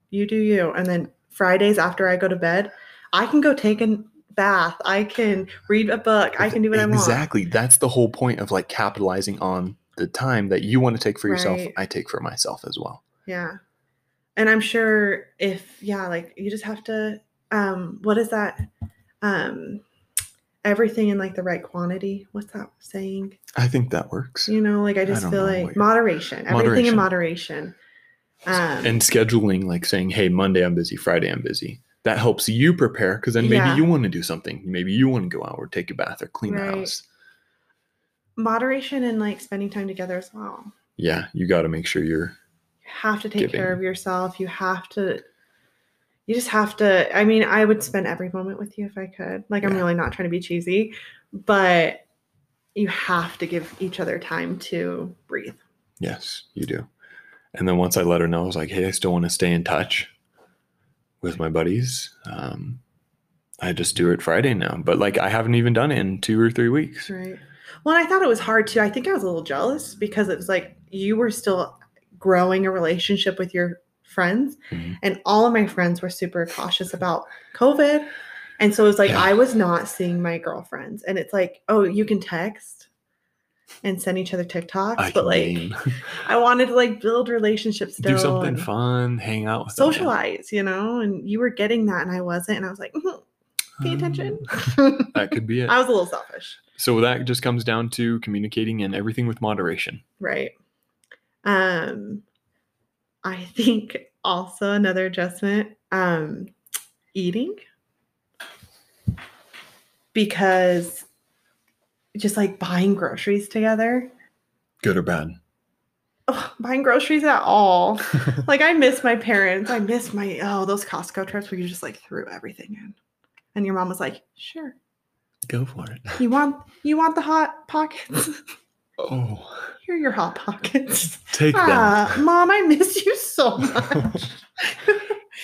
[SPEAKER 2] you do you. And then Fridays after I go to bed, I can go take a bath, I can read a book, I can do what I want.
[SPEAKER 1] Exactly. That's the whole point of like capitalizing on the time that you want to take for yourself.
[SPEAKER 2] Right.
[SPEAKER 1] I take for myself as well.
[SPEAKER 2] Yeah. And I'm sure if yeah, like you just have to um what is that? Um everything in like the right quantity. What's that saying?
[SPEAKER 1] I think that works.
[SPEAKER 2] You know, like I
[SPEAKER 1] I
[SPEAKER 2] just
[SPEAKER 1] don't
[SPEAKER 2] feel like moderation. Everything in moderation. Um
[SPEAKER 1] and scheduling, like saying, "Hey, Monday I'm busy, Friday I'm busy." That helps you prepare because then maybe
[SPEAKER 2] Yeah.
[SPEAKER 1] you want to do something. Maybe you want to go out or take a bath or clean
[SPEAKER 2] Right.
[SPEAKER 1] the house.
[SPEAKER 2] moderation and like spending time together as well.
[SPEAKER 1] Yeah, you got to make sure you're
[SPEAKER 2] You have to take care of yourself. You have to you just have to I mean, I would spend every moment with you if I could. Like I'm
[SPEAKER 1] Yeah.
[SPEAKER 2] really not trying to be cheesy, but you have to give each other time to breathe.
[SPEAKER 1] Yes, you do. And then once I let her know, I was like, hey, I still want to stay in touch with my buddies. Um, I just do it Friday now, but like I haven't even done it in two or three weeks.
[SPEAKER 2] Right. Well, I thought it was hard too. I think I was a little jealous because it was like you were still growing a relationship with your friends,
[SPEAKER 1] Mhm.
[SPEAKER 2] and all of my friends were super cautious about COVID. And so it was like
[SPEAKER 1] Yeah.
[SPEAKER 2] I was not seeing my girlfriends, and it's like, oh, you can text and send each other TikToks,
[SPEAKER 1] I
[SPEAKER 2] but like I wanted to like build relationships <laughs>
[SPEAKER 1] do something fun, hang out with them,
[SPEAKER 2] socialize, you know. And you were getting that, and I wasn't, and I was like, mhm, pay attention.
[SPEAKER 1] Um, <laughs> that could be <laughs> it.
[SPEAKER 2] I was a little selfish.
[SPEAKER 1] So that just comes down to communicating and everything with moderation.
[SPEAKER 2] Right. Um I think also another adjustment um eating because just like buying groceries together.
[SPEAKER 1] Good or bad?
[SPEAKER 2] Ugh, buying groceries at all. <laughs> Like I miss my parents. I miss my oh those Costco trips where you just like threw everything in. And your mom was like, "Sure.
[SPEAKER 1] Go for it.
[SPEAKER 2] You want you want the hot pockets?" <laughs>
[SPEAKER 1] Oh,
[SPEAKER 2] Here are your hot pockets.
[SPEAKER 1] take them.
[SPEAKER 2] Ah, mom, I miss you so <laughs> much.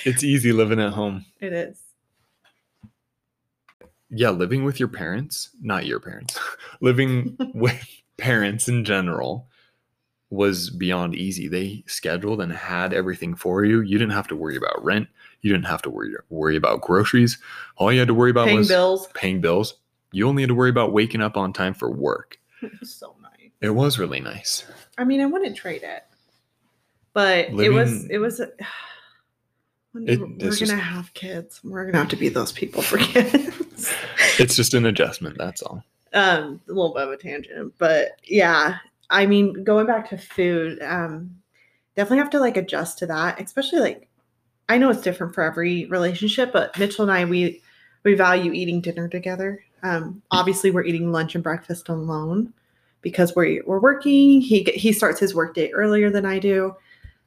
[SPEAKER 1] It's easy living at home.
[SPEAKER 2] it is.
[SPEAKER 1] Yeah, living with your parents, not your parents, <laughs> living <laughs> with parents in general was beyond easy. They scheduled and had everything for you. You didn't have to worry about rent. You didn't have to worry worry about groceries. All you had to worry about
[SPEAKER 2] Paying
[SPEAKER 1] was
[SPEAKER 2] bills.
[SPEAKER 1] paying bills. You only had to worry about waking up on time for work. <laughs>
[SPEAKER 2] It was so nice.
[SPEAKER 1] It was really nice.
[SPEAKER 2] I mean, I wouldn't trade it, but it was it was. Day
[SPEAKER 1] It-
[SPEAKER 2] we're gonna
[SPEAKER 1] just-
[SPEAKER 2] have kids. We're gonna have to be those people for <laughs> kids.
[SPEAKER 1] It's just an adjustment, that's all.
[SPEAKER 2] um, a little bit of a tangent, but yeah, I mean, going back to food, um, definitely have to like adjust to that, especially like I know it's different for every relationship, but Mitchell and I we we value eating dinner together. Um, obviously, we're eating lunch and breakfast alone because we're we're working. He he starts his work day earlier than I do,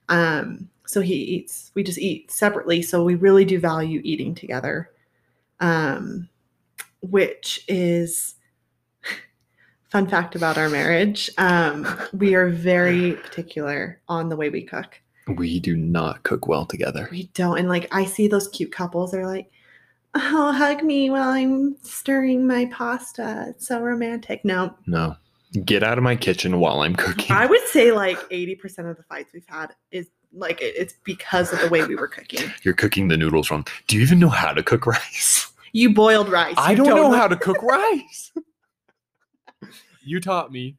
[SPEAKER 2] um, so he eats. We just eat separately. So we really do value eating together, um, which is <laughs> fun fact about our marriage. Um, we are very <sighs> particular on the way we cook.
[SPEAKER 1] We do not cook well together.
[SPEAKER 2] We don't. And like I see those cute couples, they're like, oh, hug me while I'm stirring my pasta. It's so romantic. No,
[SPEAKER 1] No. Get out of my kitchen while I'm cooking.
[SPEAKER 2] I would say like 80% of the fights we've had is like it- it's because of the way we were cooking. <laughs>
[SPEAKER 1] You're cooking the noodles wrong. Do you even know how to cook rice? <laughs>
[SPEAKER 2] You boiled rice.
[SPEAKER 1] I
[SPEAKER 2] You
[SPEAKER 1] don't know how to cook <laughs> rice. you taught me,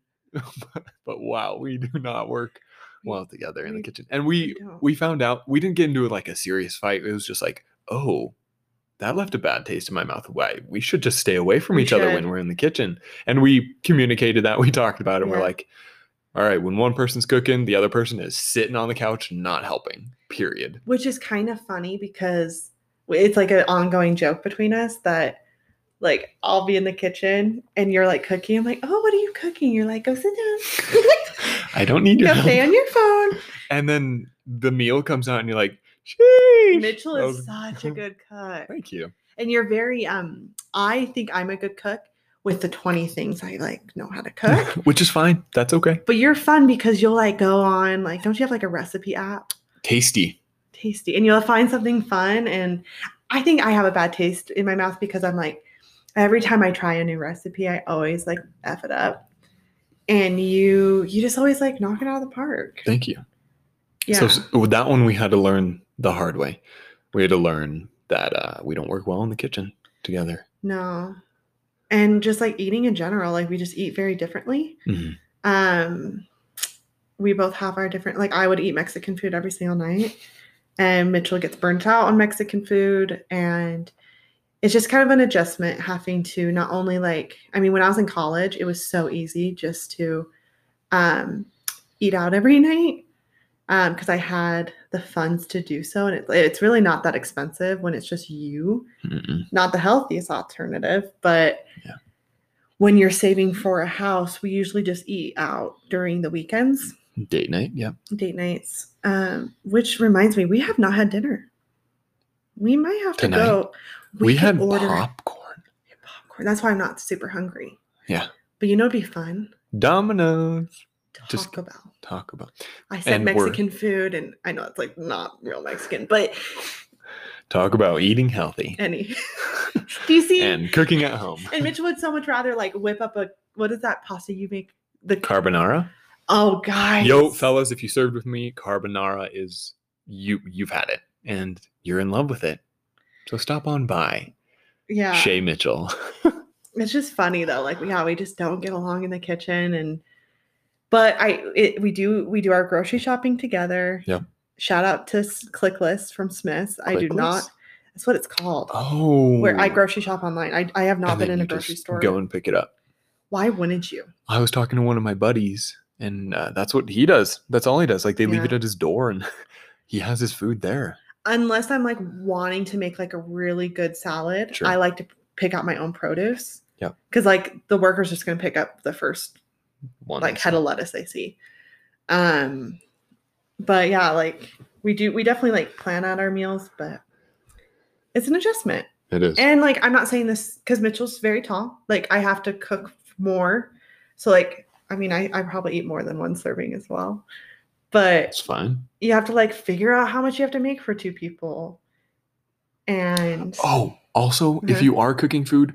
[SPEAKER 1] but wow, we do not work well together in the kitchen. And we
[SPEAKER 2] don't.
[SPEAKER 1] we found out we didn't get into like a serious fight. It was just like, oh, that left a bad taste in my mouth. Why we should just stay away from
[SPEAKER 2] We
[SPEAKER 1] each other when we're in the kitchen. And we communicated that. We talked about it. We're like, all right, when one person's cooking, the other person is sitting on the couch, not helping. Period.
[SPEAKER 2] Which is kind of funny because it's like an ongoing joke between us that like I'll be in the kitchen and you're like cooking. I'm like, oh, what are you cooking? You're like, go sit down. <laughs>
[SPEAKER 1] I don't need your
[SPEAKER 2] go
[SPEAKER 1] help.
[SPEAKER 2] stay on your phone.
[SPEAKER 1] And then the meal comes out, and you're like, Sheesh.
[SPEAKER 2] Mitchell is
[SPEAKER 1] was-
[SPEAKER 2] such a good cook. <laughs>
[SPEAKER 1] Thank you.
[SPEAKER 2] And you're very um I think I'm a good cook with the 20 things I like know how to cook. <laughs>
[SPEAKER 1] Which is fine. That's okay.
[SPEAKER 2] but you're fun because you'll like go on like don't you have like a recipe app?
[SPEAKER 1] Tasty.
[SPEAKER 2] Tasty. And you'll find something fun and I think I have a bad taste in my mouth because I'm like every time I try a new recipe, I always like F it up. And you you just always like knock it out of the park.
[SPEAKER 1] Thank you.
[SPEAKER 2] Yeah.
[SPEAKER 1] So with that one, we had to learn the hard way. We had to learn that uh, we don't work well in the kitchen together.
[SPEAKER 2] No. And just like eating in general, like we just eat very differently.
[SPEAKER 1] Mhm.
[SPEAKER 2] Um we both have our different like I would eat Mexican food every single night and Mitchell gets burnt out on Mexican food and it's just kind of an adjustment having to not only like I mean when I was in college it was so easy just to um eat out every <laughs> night um because I had the funds to do so and it, it's really not that expensive when it's just you
[SPEAKER 1] Mm-mm.
[SPEAKER 2] not the healthiest alternative, but
[SPEAKER 1] Yeah.
[SPEAKER 2] when you're saving for a house, we usually just eat out during the weekends,
[SPEAKER 1] Date night. Yeah.
[SPEAKER 2] date nights. Um, which reminds me, we have not had dinner. We might have to go.
[SPEAKER 1] We,
[SPEAKER 2] could
[SPEAKER 1] had
[SPEAKER 2] order
[SPEAKER 1] popcorn.
[SPEAKER 2] popcorn. That's why I'm not super hungry.
[SPEAKER 1] Yeah.
[SPEAKER 2] But you know, it'd be fun
[SPEAKER 1] Domino's.
[SPEAKER 2] To
[SPEAKER 1] Just-
[SPEAKER 2] talk about.
[SPEAKER 1] Talk about.
[SPEAKER 2] I said
[SPEAKER 1] and we're-
[SPEAKER 2] Mexican food, and I know it's like not real Mexican, but
[SPEAKER 1] Talk about eating healthy
[SPEAKER 2] any. <laughs> Do you see?
[SPEAKER 1] and cooking at home.
[SPEAKER 2] and Mitchell would so much rather like whip up a what is that pasta you make? The
[SPEAKER 1] Carbonara.
[SPEAKER 2] oh guys.
[SPEAKER 1] Yo, fellas, if you served with me, carbonara is you. You've had it, and you're in love with it. So stop on by.
[SPEAKER 2] Yeah.
[SPEAKER 1] Shay Mitchell. <laughs>
[SPEAKER 2] It's just funny though. Like yeah, we just don't get along in the kitchen and but I it, we do we do our grocery shopping together.
[SPEAKER 1] Yep.
[SPEAKER 2] Shout out to ClickList from Smith's. I do not. That's what it's called.
[SPEAKER 1] Oh.
[SPEAKER 2] Where I grocery shop online. I, I have not
[SPEAKER 1] And
[SPEAKER 2] been in a grocery store.
[SPEAKER 1] Go and pick it up.
[SPEAKER 2] Why wouldn't you?
[SPEAKER 1] I was talking to one of my buddies, and uh, that's what he does. That's all he does. Like they leave it at his door, and <laughs> he has his food there.
[SPEAKER 2] Unless I'm like wanting to make like a really good salad,
[SPEAKER 1] Sure.
[SPEAKER 2] I like to pick out my own produce.
[SPEAKER 1] Yeah.
[SPEAKER 2] Because like the worker's just gonna pick up the first
[SPEAKER 1] One
[SPEAKER 2] like head of lettuce I see. Um but yeah, like we do we definitely like plan out our meals, but it's an adjustment.
[SPEAKER 1] It is.
[SPEAKER 2] And like I'm not saying this because Mitchell's very tall. Like I have to cook more. So like I mean, I, I probably eat more than one serving as well. But
[SPEAKER 1] It's fine.
[SPEAKER 2] you have to like figure out how much you have to make for two people. And
[SPEAKER 1] Oh, also, if
[SPEAKER 2] Mhm.
[SPEAKER 1] you are cooking food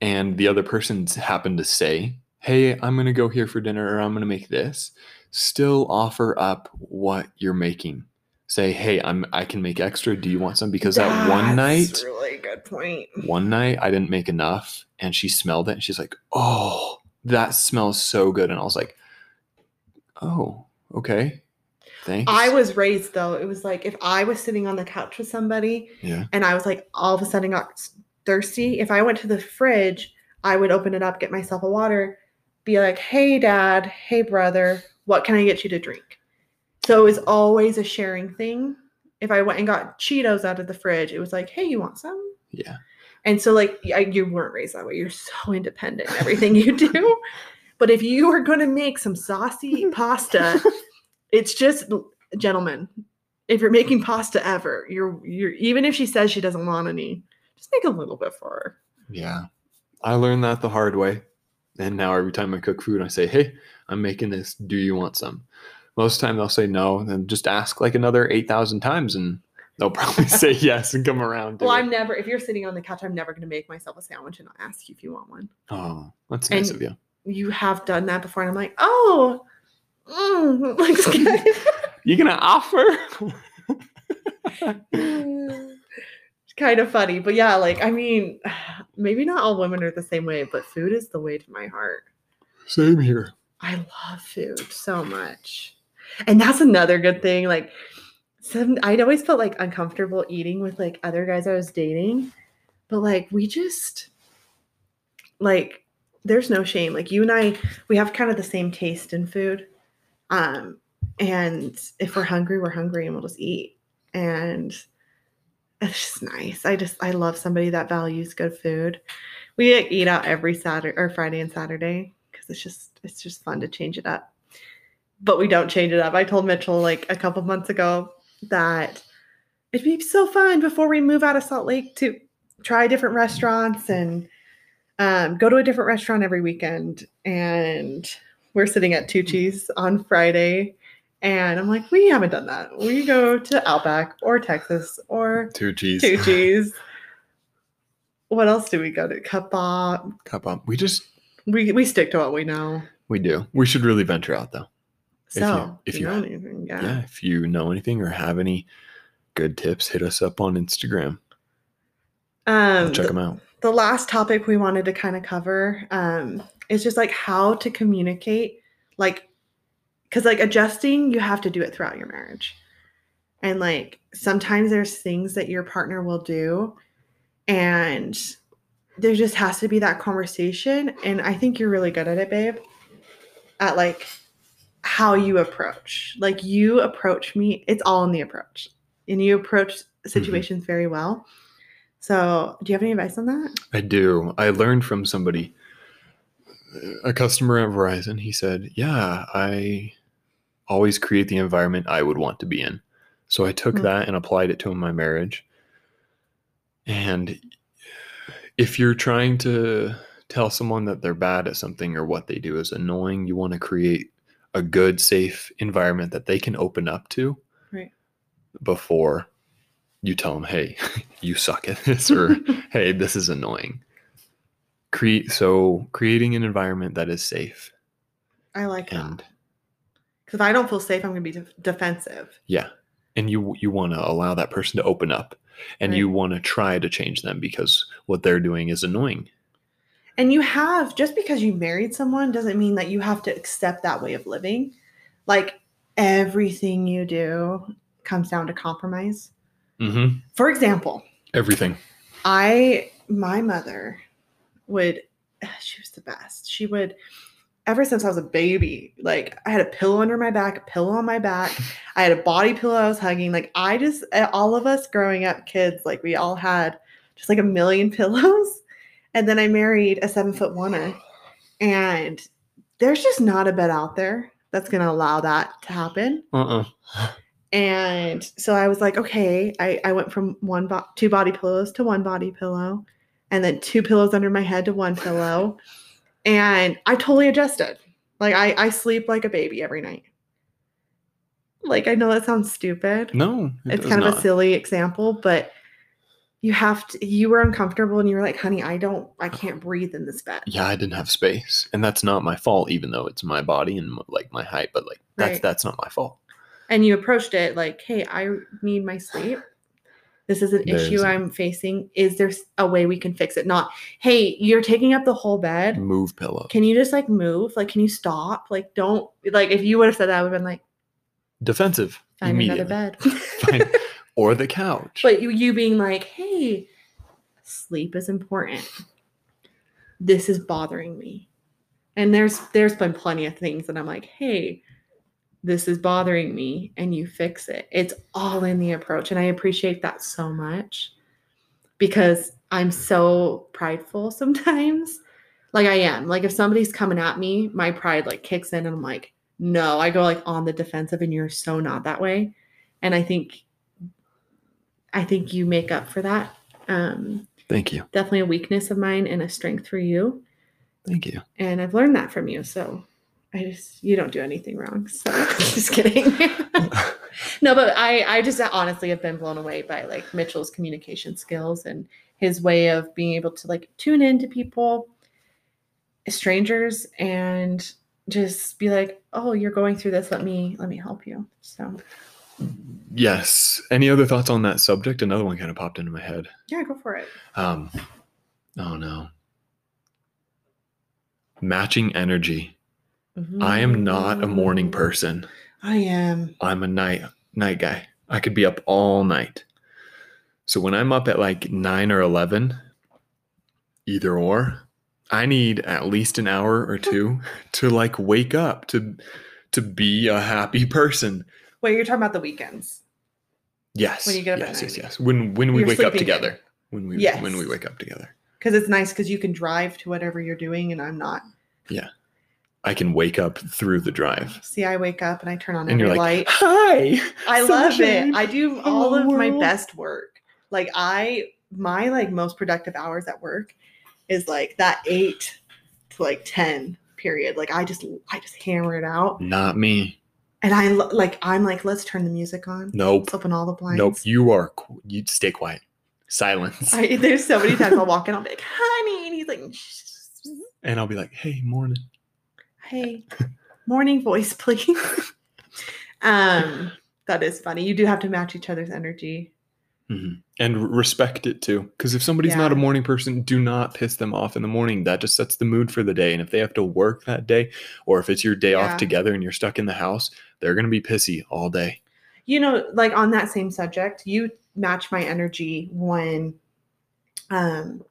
[SPEAKER 1] and the other person's happen to say, "Hey, I'm going to go here for dinner or I'm going to make this," still offer up what you're making. Say, "Hey, I'm I can make extra. Do you want some?" Because that one night,
[SPEAKER 2] really good point.
[SPEAKER 1] one night I didn't make enough and she smelled it and she's like, "Oh, that smells so good." And I was like, "Oh, okay. Thanks."
[SPEAKER 2] I was raised though. It was like if I was sitting on the couch with somebody
[SPEAKER 1] Yeah.
[SPEAKER 2] and I was like all of a sudden got thirsty, if I went to the fridge, I would open it up, get myself a water, be like, "Hey, dad. Hey, brother. What can I get you to drink?" So it was always a sharing thing. If I went and got Cheetos out of the fridge, it was like, "Hey, you want some?"
[SPEAKER 1] Yeah.
[SPEAKER 2] And so, like, I, you weren't raised that way. You're so independent in everything you do. <laughs> But if you are going to make some saucy <laughs> pasta, it's just, gentlemen, if you're making pasta ever, you're, you're, even if she says she doesn't want any, just make a little bit for her.
[SPEAKER 1] Yeah. I learned that the hard way. And now every time I cook food, I say, Hey, I'm making this. Do you want some? Most of the time they'll say no, and then just ask like another 8,000 times and they'll <laughs> probably say yes and come around.
[SPEAKER 2] Well,
[SPEAKER 1] it.
[SPEAKER 2] I'm never, if you're sitting on the couch, I'm never going to make myself a sandwich and not ask you if you want one.
[SPEAKER 1] Oh, that's nice
[SPEAKER 2] And-
[SPEAKER 1] of you.
[SPEAKER 2] You have done that before. And I'm like, oh, mm, <laughs> like, <laughs>
[SPEAKER 1] You gonna offer?
[SPEAKER 2] it's kind of funny, but yeah, like I mean, maybe not all women are the same way, but food is the way to my heart.
[SPEAKER 1] Same here.
[SPEAKER 2] I love food so much, and that's another good thing. Like, some I'd always felt like uncomfortable eating with like other guys I was dating, but like we just like there's no shame. Like you and I, we have kind of the same taste in food. Um, and if we're hungry, we're hungry and we'll just eat. And it's just nice. I just I love somebody that values good food. We eat out every Saturday or Friday and Saturday because it's just it's just fun to change it up. But we don't change it up. I told Mitchell like a couple months ago that it'd be so fun before we move out of Salt Lake to try different restaurants and um, go to a different restaurant every weekend. And we're sitting at Tucci's on Friday. And I'm like, we haven't done that. We go to Outback or Texas or
[SPEAKER 1] Two cheese.
[SPEAKER 2] Tucci's. What else do we go to?
[SPEAKER 1] Cupbop. We just
[SPEAKER 2] We we stick to what we know.
[SPEAKER 1] we do. We should really venture out though. If you-
[SPEAKER 2] So
[SPEAKER 1] if you-
[SPEAKER 2] you know anything, yeah.
[SPEAKER 1] Yeah. If you know anything or have any good tips, hit us up on Instagram.
[SPEAKER 2] Um,
[SPEAKER 1] Check them out.
[SPEAKER 2] the last topic we wanted to kind of cover um, is just like how to communicate, like, because like adjusting, you have to do it throughout your marriage, and like sometimes there's things that your partner will do, and there just has to be that conversation, and I think you're really good at it, babe. At like how you approach, like you approach me, it's all in the approach, and you approach mm-hmm. situations very well. So, do you have any advice on that?
[SPEAKER 1] I do. I learned from somebody, a customer at Verizon. He said, Yeah, I always create the environment I would want to be in. So I took
[SPEAKER 2] Hmm.
[SPEAKER 1] that and applied it to my marriage. And if you're trying to tell someone that they're bad at something or what they do is annoying, you want to create a good, safe environment that they can open up to
[SPEAKER 2] Right.
[SPEAKER 1] before you tell them, hey, <laughs> you suck at this, or <laughs> hey, this is annoying. Create so creating an environment that is safe
[SPEAKER 2] I like that
[SPEAKER 1] and
[SPEAKER 2] because if I don't feel safe, I'm going to be def- defensive.
[SPEAKER 1] yeah, and you you want to allow that person to open up, and you want to try to change them because what they're doing is annoying.
[SPEAKER 2] And you have just because you married someone doesn't mean that you have to accept that way of living. Like everything you do comes down to compromise.
[SPEAKER 1] Mm-hmm.
[SPEAKER 2] For example,
[SPEAKER 1] Everything.
[SPEAKER 2] I my mother would <sighs> she was the best. She would ever since I was a baby, like I had a pillow under my back, a pillow on my back. I had a body pillow I was hugging. Like I just eh, all of us growing up kids, like we all had just like a million <laughs> pillows. And then I married a seven foot oneer. And there's just not a bed out there that's gonna allow that to happen.
[SPEAKER 1] Uh-uh.
[SPEAKER 2] And so I was like, okay, I, I went from one bo- two body pillows to one body pillow, and then two pillows under my head to one pillow. And I totally adjusted. Like I, I sleep like a baby every night. Like I know that sounds stupid.
[SPEAKER 1] No, it
[SPEAKER 2] it's kind of a silly example, but you have to you were uncomfortable and you were like, honey, I don't I can't breathe in this bed.
[SPEAKER 1] Yeah, I didn't have space, and that's not my fault. Even though it's my body and like my height, but like that's
[SPEAKER 2] Right.
[SPEAKER 1] that's not my fault.
[SPEAKER 2] And you approached it like, hey, I need my sleep. This is an issue
[SPEAKER 1] There's-
[SPEAKER 2] I'm facing. Is there a way we can fix it? Not, hey, you're taking up the whole bed.
[SPEAKER 1] Move pillow.
[SPEAKER 2] Can you just like move? Like, can you stop? Like, don't like if you would have said that, I would have been like,
[SPEAKER 1] Defensive.
[SPEAKER 2] find another bed. <laughs>
[SPEAKER 1] Or the couch.
[SPEAKER 2] But you you being like, hey, sleep is important. This is bothering me. And there's there's been plenty of things that I'm like, hey, this is bothering me, and you fix it. It's all in the approach. And I appreciate that so much because I'm so prideful <laughs> sometimes. Like I am. Like if somebody's coming at me, my pride like kicks in and I'm like, no, I go like on the defensive and you're so not that way. And I think I think you make up for that. Um,
[SPEAKER 1] Thank you.
[SPEAKER 2] definitely a weakness of mine and a strength for you.
[SPEAKER 1] Thank you.
[SPEAKER 2] And I've learned that from you. So I just, you don't do anything wrong. So <laughs> just kidding. no, but I, I just honestly have been blown away by like Mitchell's communication skills and his way of being able to like tune into people, strangers, and just be like, oh, you're going through this. Let me, let me help you. So
[SPEAKER 1] yes. Any other thoughts on that subject? Another one kind of popped into my head.
[SPEAKER 2] yeah, go for it.
[SPEAKER 1] Um, oh no. Matching energy. I am not a morning
[SPEAKER 2] mm.
[SPEAKER 1] person.
[SPEAKER 2] I am.
[SPEAKER 1] I'm a night night guy. I could be up all night. So when I'm up at like 9 or 11, either or, I need at least an hour or two to like wake up to to be a happy person.
[SPEAKER 2] Wait, you're talking about the weekends.
[SPEAKER 1] Yes.
[SPEAKER 2] When you get up at
[SPEAKER 1] yes, yes, yes. When when we
[SPEAKER 2] You're
[SPEAKER 1] wake up
[SPEAKER 2] sleeping in.
[SPEAKER 1] together. When we
[SPEAKER 2] Yes.
[SPEAKER 1] when we wake up together.
[SPEAKER 2] Because it's nice because you can drive to whatever you're doing and I'm not.
[SPEAKER 1] I can wake up through the drive.
[SPEAKER 2] See, I wake up and I turn on
[SPEAKER 1] And
[SPEAKER 2] every
[SPEAKER 1] you're like,
[SPEAKER 2] light.
[SPEAKER 1] "Hi."
[SPEAKER 2] I love it. I do all of my best work. Like I my like most productive hours at work is like that 8 to like 10 period. Like I just I just hammer it out.
[SPEAKER 1] Not me.
[SPEAKER 2] And I like I'm like let's turn the music on.
[SPEAKER 1] Nope.
[SPEAKER 2] Let's open all the blinds.
[SPEAKER 1] Nope. You are you stay quiet. Silence.
[SPEAKER 2] I, there's so many times I'll walk in, I'll be like, <laughs> honey, and he's like, "Shh."
[SPEAKER 1] and I'll be like, "Hey, morning."
[SPEAKER 2] Hey morning voice <laughs> please um that is funny you do have to match each other's energy
[SPEAKER 1] Mhm. And respect it too. Because if somebody's not a morning person, do not piss them off in the morning. That just sets the mood for the day. And if they have to work that day, or if it's your day
[SPEAKER 2] Yeah.
[SPEAKER 1] off together and you're stuck in the house, they're going to be pissy all day.
[SPEAKER 2] you know like on that same subject you match my energy when um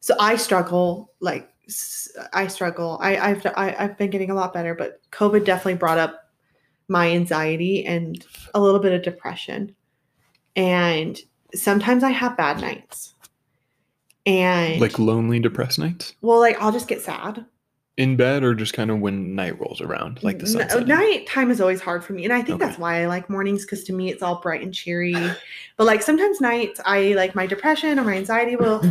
[SPEAKER 2] so i struggle like i struggle. I i've I, i've been getting a lot better but covid definitely brought up my anxiety and a little bit of depression. And sometimes i have bad nights. And
[SPEAKER 1] Like lonely, depressed nights?
[SPEAKER 2] Well like i'll just get sad.
[SPEAKER 1] In bed, or just kind of when night rolls around, like the
[SPEAKER 2] N-
[SPEAKER 1] sunset.
[SPEAKER 2] night time is always hard for me and i think
[SPEAKER 1] Okay.
[SPEAKER 2] that's why i like mornings because to me it's all bright and cheery. But like sometimes nights i like my depression or my anxiety will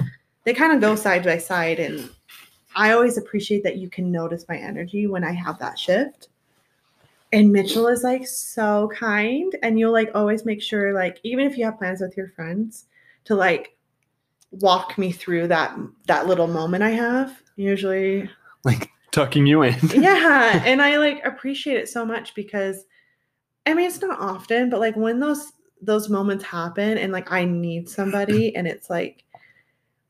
[SPEAKER 2] they kind of go side by side and i always appreciate that you can notice my energy when i have that shift and mitchell is like so kind and you'll like always make sure like even if you have plans with your friends to like walk me through that that little moment i have usually
[SPEAKER 1] Like tucking you in. <laughs>
[SPEAKER 2] yeah and i like appreciate it so much because i mean it's not often but like when those those moments happen and like i need somebody and it's like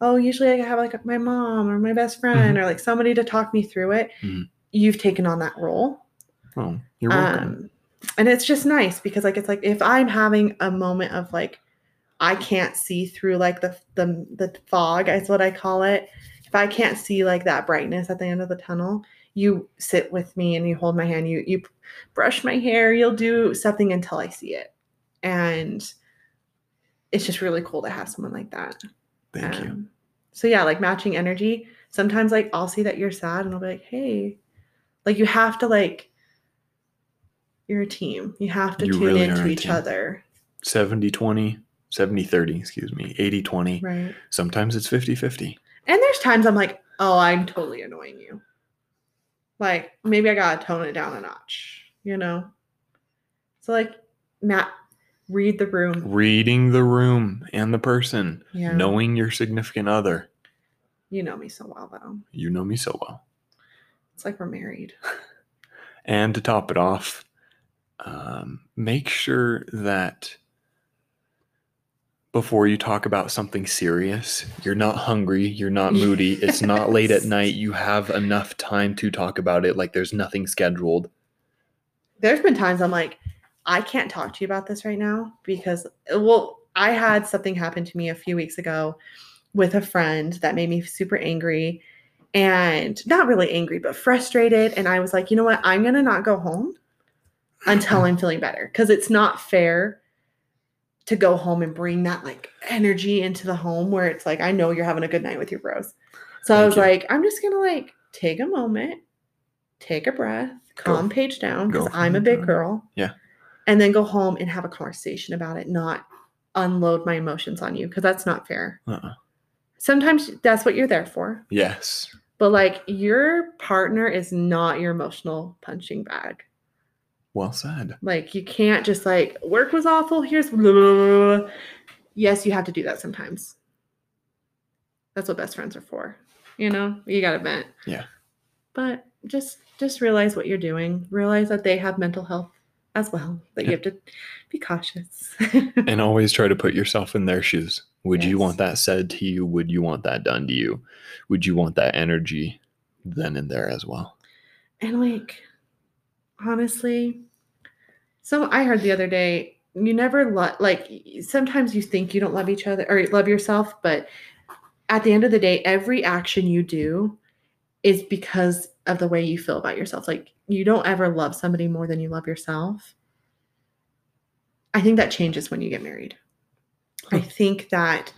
[SPEAKER 2] oh usually i have like my mom or my best friend or like somebody to talk me through it.
[SPEAKER 1] Mhm.
[SPEAKER 2] you've taken on that role.
[SPEAKER 1] Oh, you're welcome.
[SPEAKER 2] um and it's just nice because like it's like if i'm having a moment of like i can't see through like the the, the fog is what i call it. If i can't see like that brightness at the end of the tunnel you sit with me and you hold my hand. You you brush my hair. You'll do something until i see it. And it's just really cool to have someone like that
[SPEAKER 1] Thank you.
[SPEAKER 2] um, so yeah, like matching energy. Sometimes like I'll see that you're sad and I'll be like, hey, like you have to like you're a team. You have to
[SPEAKER 1] You
[SPEAKER 2] tune
[SPEAKER 1] really
[SPEAKER 2] into each
[SPEAKER 1] team.
[SPEAKER 2] other.
[SPEAKER 1] 70 20, 70 30, excuse me, 80 20.
[SPEAKER 2] Right.
[SPEAKER 1] Sometimes it's 50 50.
[SPEAKER 2] And there's times I'm like, oh, I'm totally annoying you. Like maybe I gotta tone it down a notch, you know? So like Matt, read the room.
[SPEAKER 1] Reading the room and the person,
[SPEAKER 2] Yeah.
[SPEAKER 1] knowing your significant other.
[SPEAKER 2] You know me so well though.
[SPEAKER 1] You know me so well.
[SPEAKER 2] It's like we're married. <laughs>
[SPEAKER 1] And to top it off, um, make sure that before you talk about something serious, you're not hungry, you're not moody, it's not <laughs> late at night, you have enough time to talk about it like there's nothing scheduled.
[SPEAKER 2] There's been times I'm like, I can't talk to you about this right now because well, I had something happen to me a few weeks ago with a friend that made me super angry and not really angry, but frustrated. And I was like, you know what? I'm gonna not go home until I'm feeling better. Cause it's not fair to go home and bring that like energy into the home where it's like, I know you're having a good night with your bros. So I was
[SPEAKER 1] you.
[SPEAKER 2] like, I'm just gonna like take a moment, take a breath,
[SPEAKER 1] Go-
[SPEAKER 2] calm Paige down because I'm a big
[SPEAKER 1] girl. Yeah.
[SPEAKER 2] And then go home and have a conversation about it, not unload my emotions on you because that's not fair.
[SPEAKER 1] Uh-uh.
[SPEAKER 2] Sometimes that's what you're there for.
[SPEAKER 1] Yes.
[SPEAKER 2] But like your partner is not your emotional punching bag.
[SPEAKER 1] Well said.
[SPEAKER 2] Like you can't just like work was awful. Here's blah, blah, blah, blah." yes, you have to do that sometimes. That's what best friends are for. You know, you got to vent.
[SPEAKER 1] Yeah.
[SPEAKER 2] But just just realize what you're doing. Realize that they have mental health as well. That you have to be cautious.
[SPEAKER 1] And <laughs> always try to put yourself in their shoes. Would you want that said to you? Would you want that done to you? Would you want that energy then and there as well?
[SPEAKER 2] And like, honestly, so I heard the other day, you never love, like, sometimes you think you don't love each other or love yourself, but at the end of the day, every action you do is because of the way you feel about yourself. Like, you don't ever love somebody more than you love yourself. I think that changes when you get married. I think that,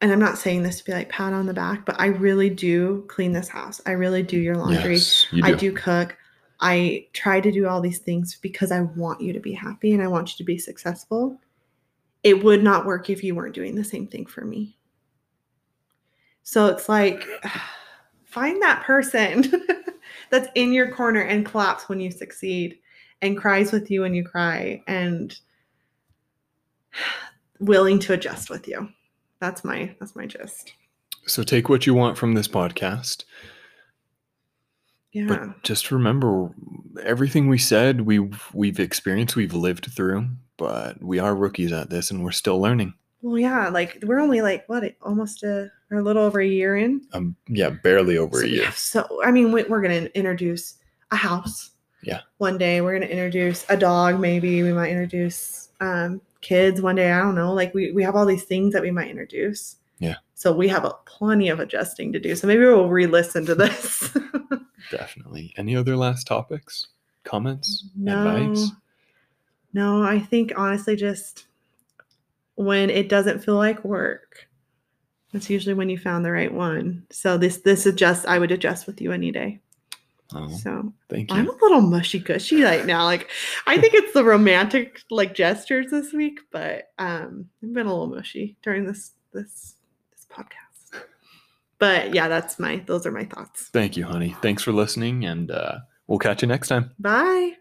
[SPEAKER 2] and I'm not saying this to be like pat on the back, but I really do clean this house. I really do your laundry.
[SPEAKER 1] Yes, you
[SPEAKER 2] I do cook. I try to do all these things because I want you to be happy and I want you to be successful. It would not work if you weren't doing the same thing for me. So it's like <sighs> find that person <laughs> that's in your corner and claps when you succeed and cries with you when you cry and <sighs> willing to adjust with you. That's my that's my gist.
[SPEAKER 1] So take what you want from this podcast,
[SPEAKER 2] Yeah.
[SPEAKER 1] but just remember everything we said, we've we've experienced, we've lived through, but we are rookies at this and we're still learning.
[SPEAKER 2] Well, yeah, like we're only like what almost a or a little over a year in.
[SPEAKER 1] Um, yeah, barely over
[SPEAKER 2] so
[SPEAKER 1] a year.
[SPEAKER 2] have So I mean, we, we're gonna introduce a house.
[SPEAKER 1] Yeah.
[SPEAKER 2] One day we're gonna introduce a dog. Maybe we might introduce um, kids one day. I don't know. Like we we have all these things that we might introduce.
[SPEAKER 1] Yeah.
[SPEAKER 2] So we have a plenty of adjusting to do. So maybe we'll re-listen to this. <laughs>
[SPEAKER 1] Definitely. Any other last topics, comments,
[SPEAKER 2] no.
[SPEAKER 1] advice?
[SPEAKER 2] No, I think honestly, just when it doesn't feel like work, that's usually when you found the right one. So this this adjust I would adjust with you any day.
[SPEAKER 1] Oh,
[SPEAKER 2] So
[SPEAKER 1] thank you.
[SPEAKER 2] I'm a little mushy gushy right now. Like I think it's the romantic like gestures this week, but um I've been a little mushy during this this this podcast. But yeah, that's my those are my thoughts.
[SPEAKER 1] Thank you, honey. Thanks for listening, and uh, we'll catch you next time.
[SPEAKER 2] Bye.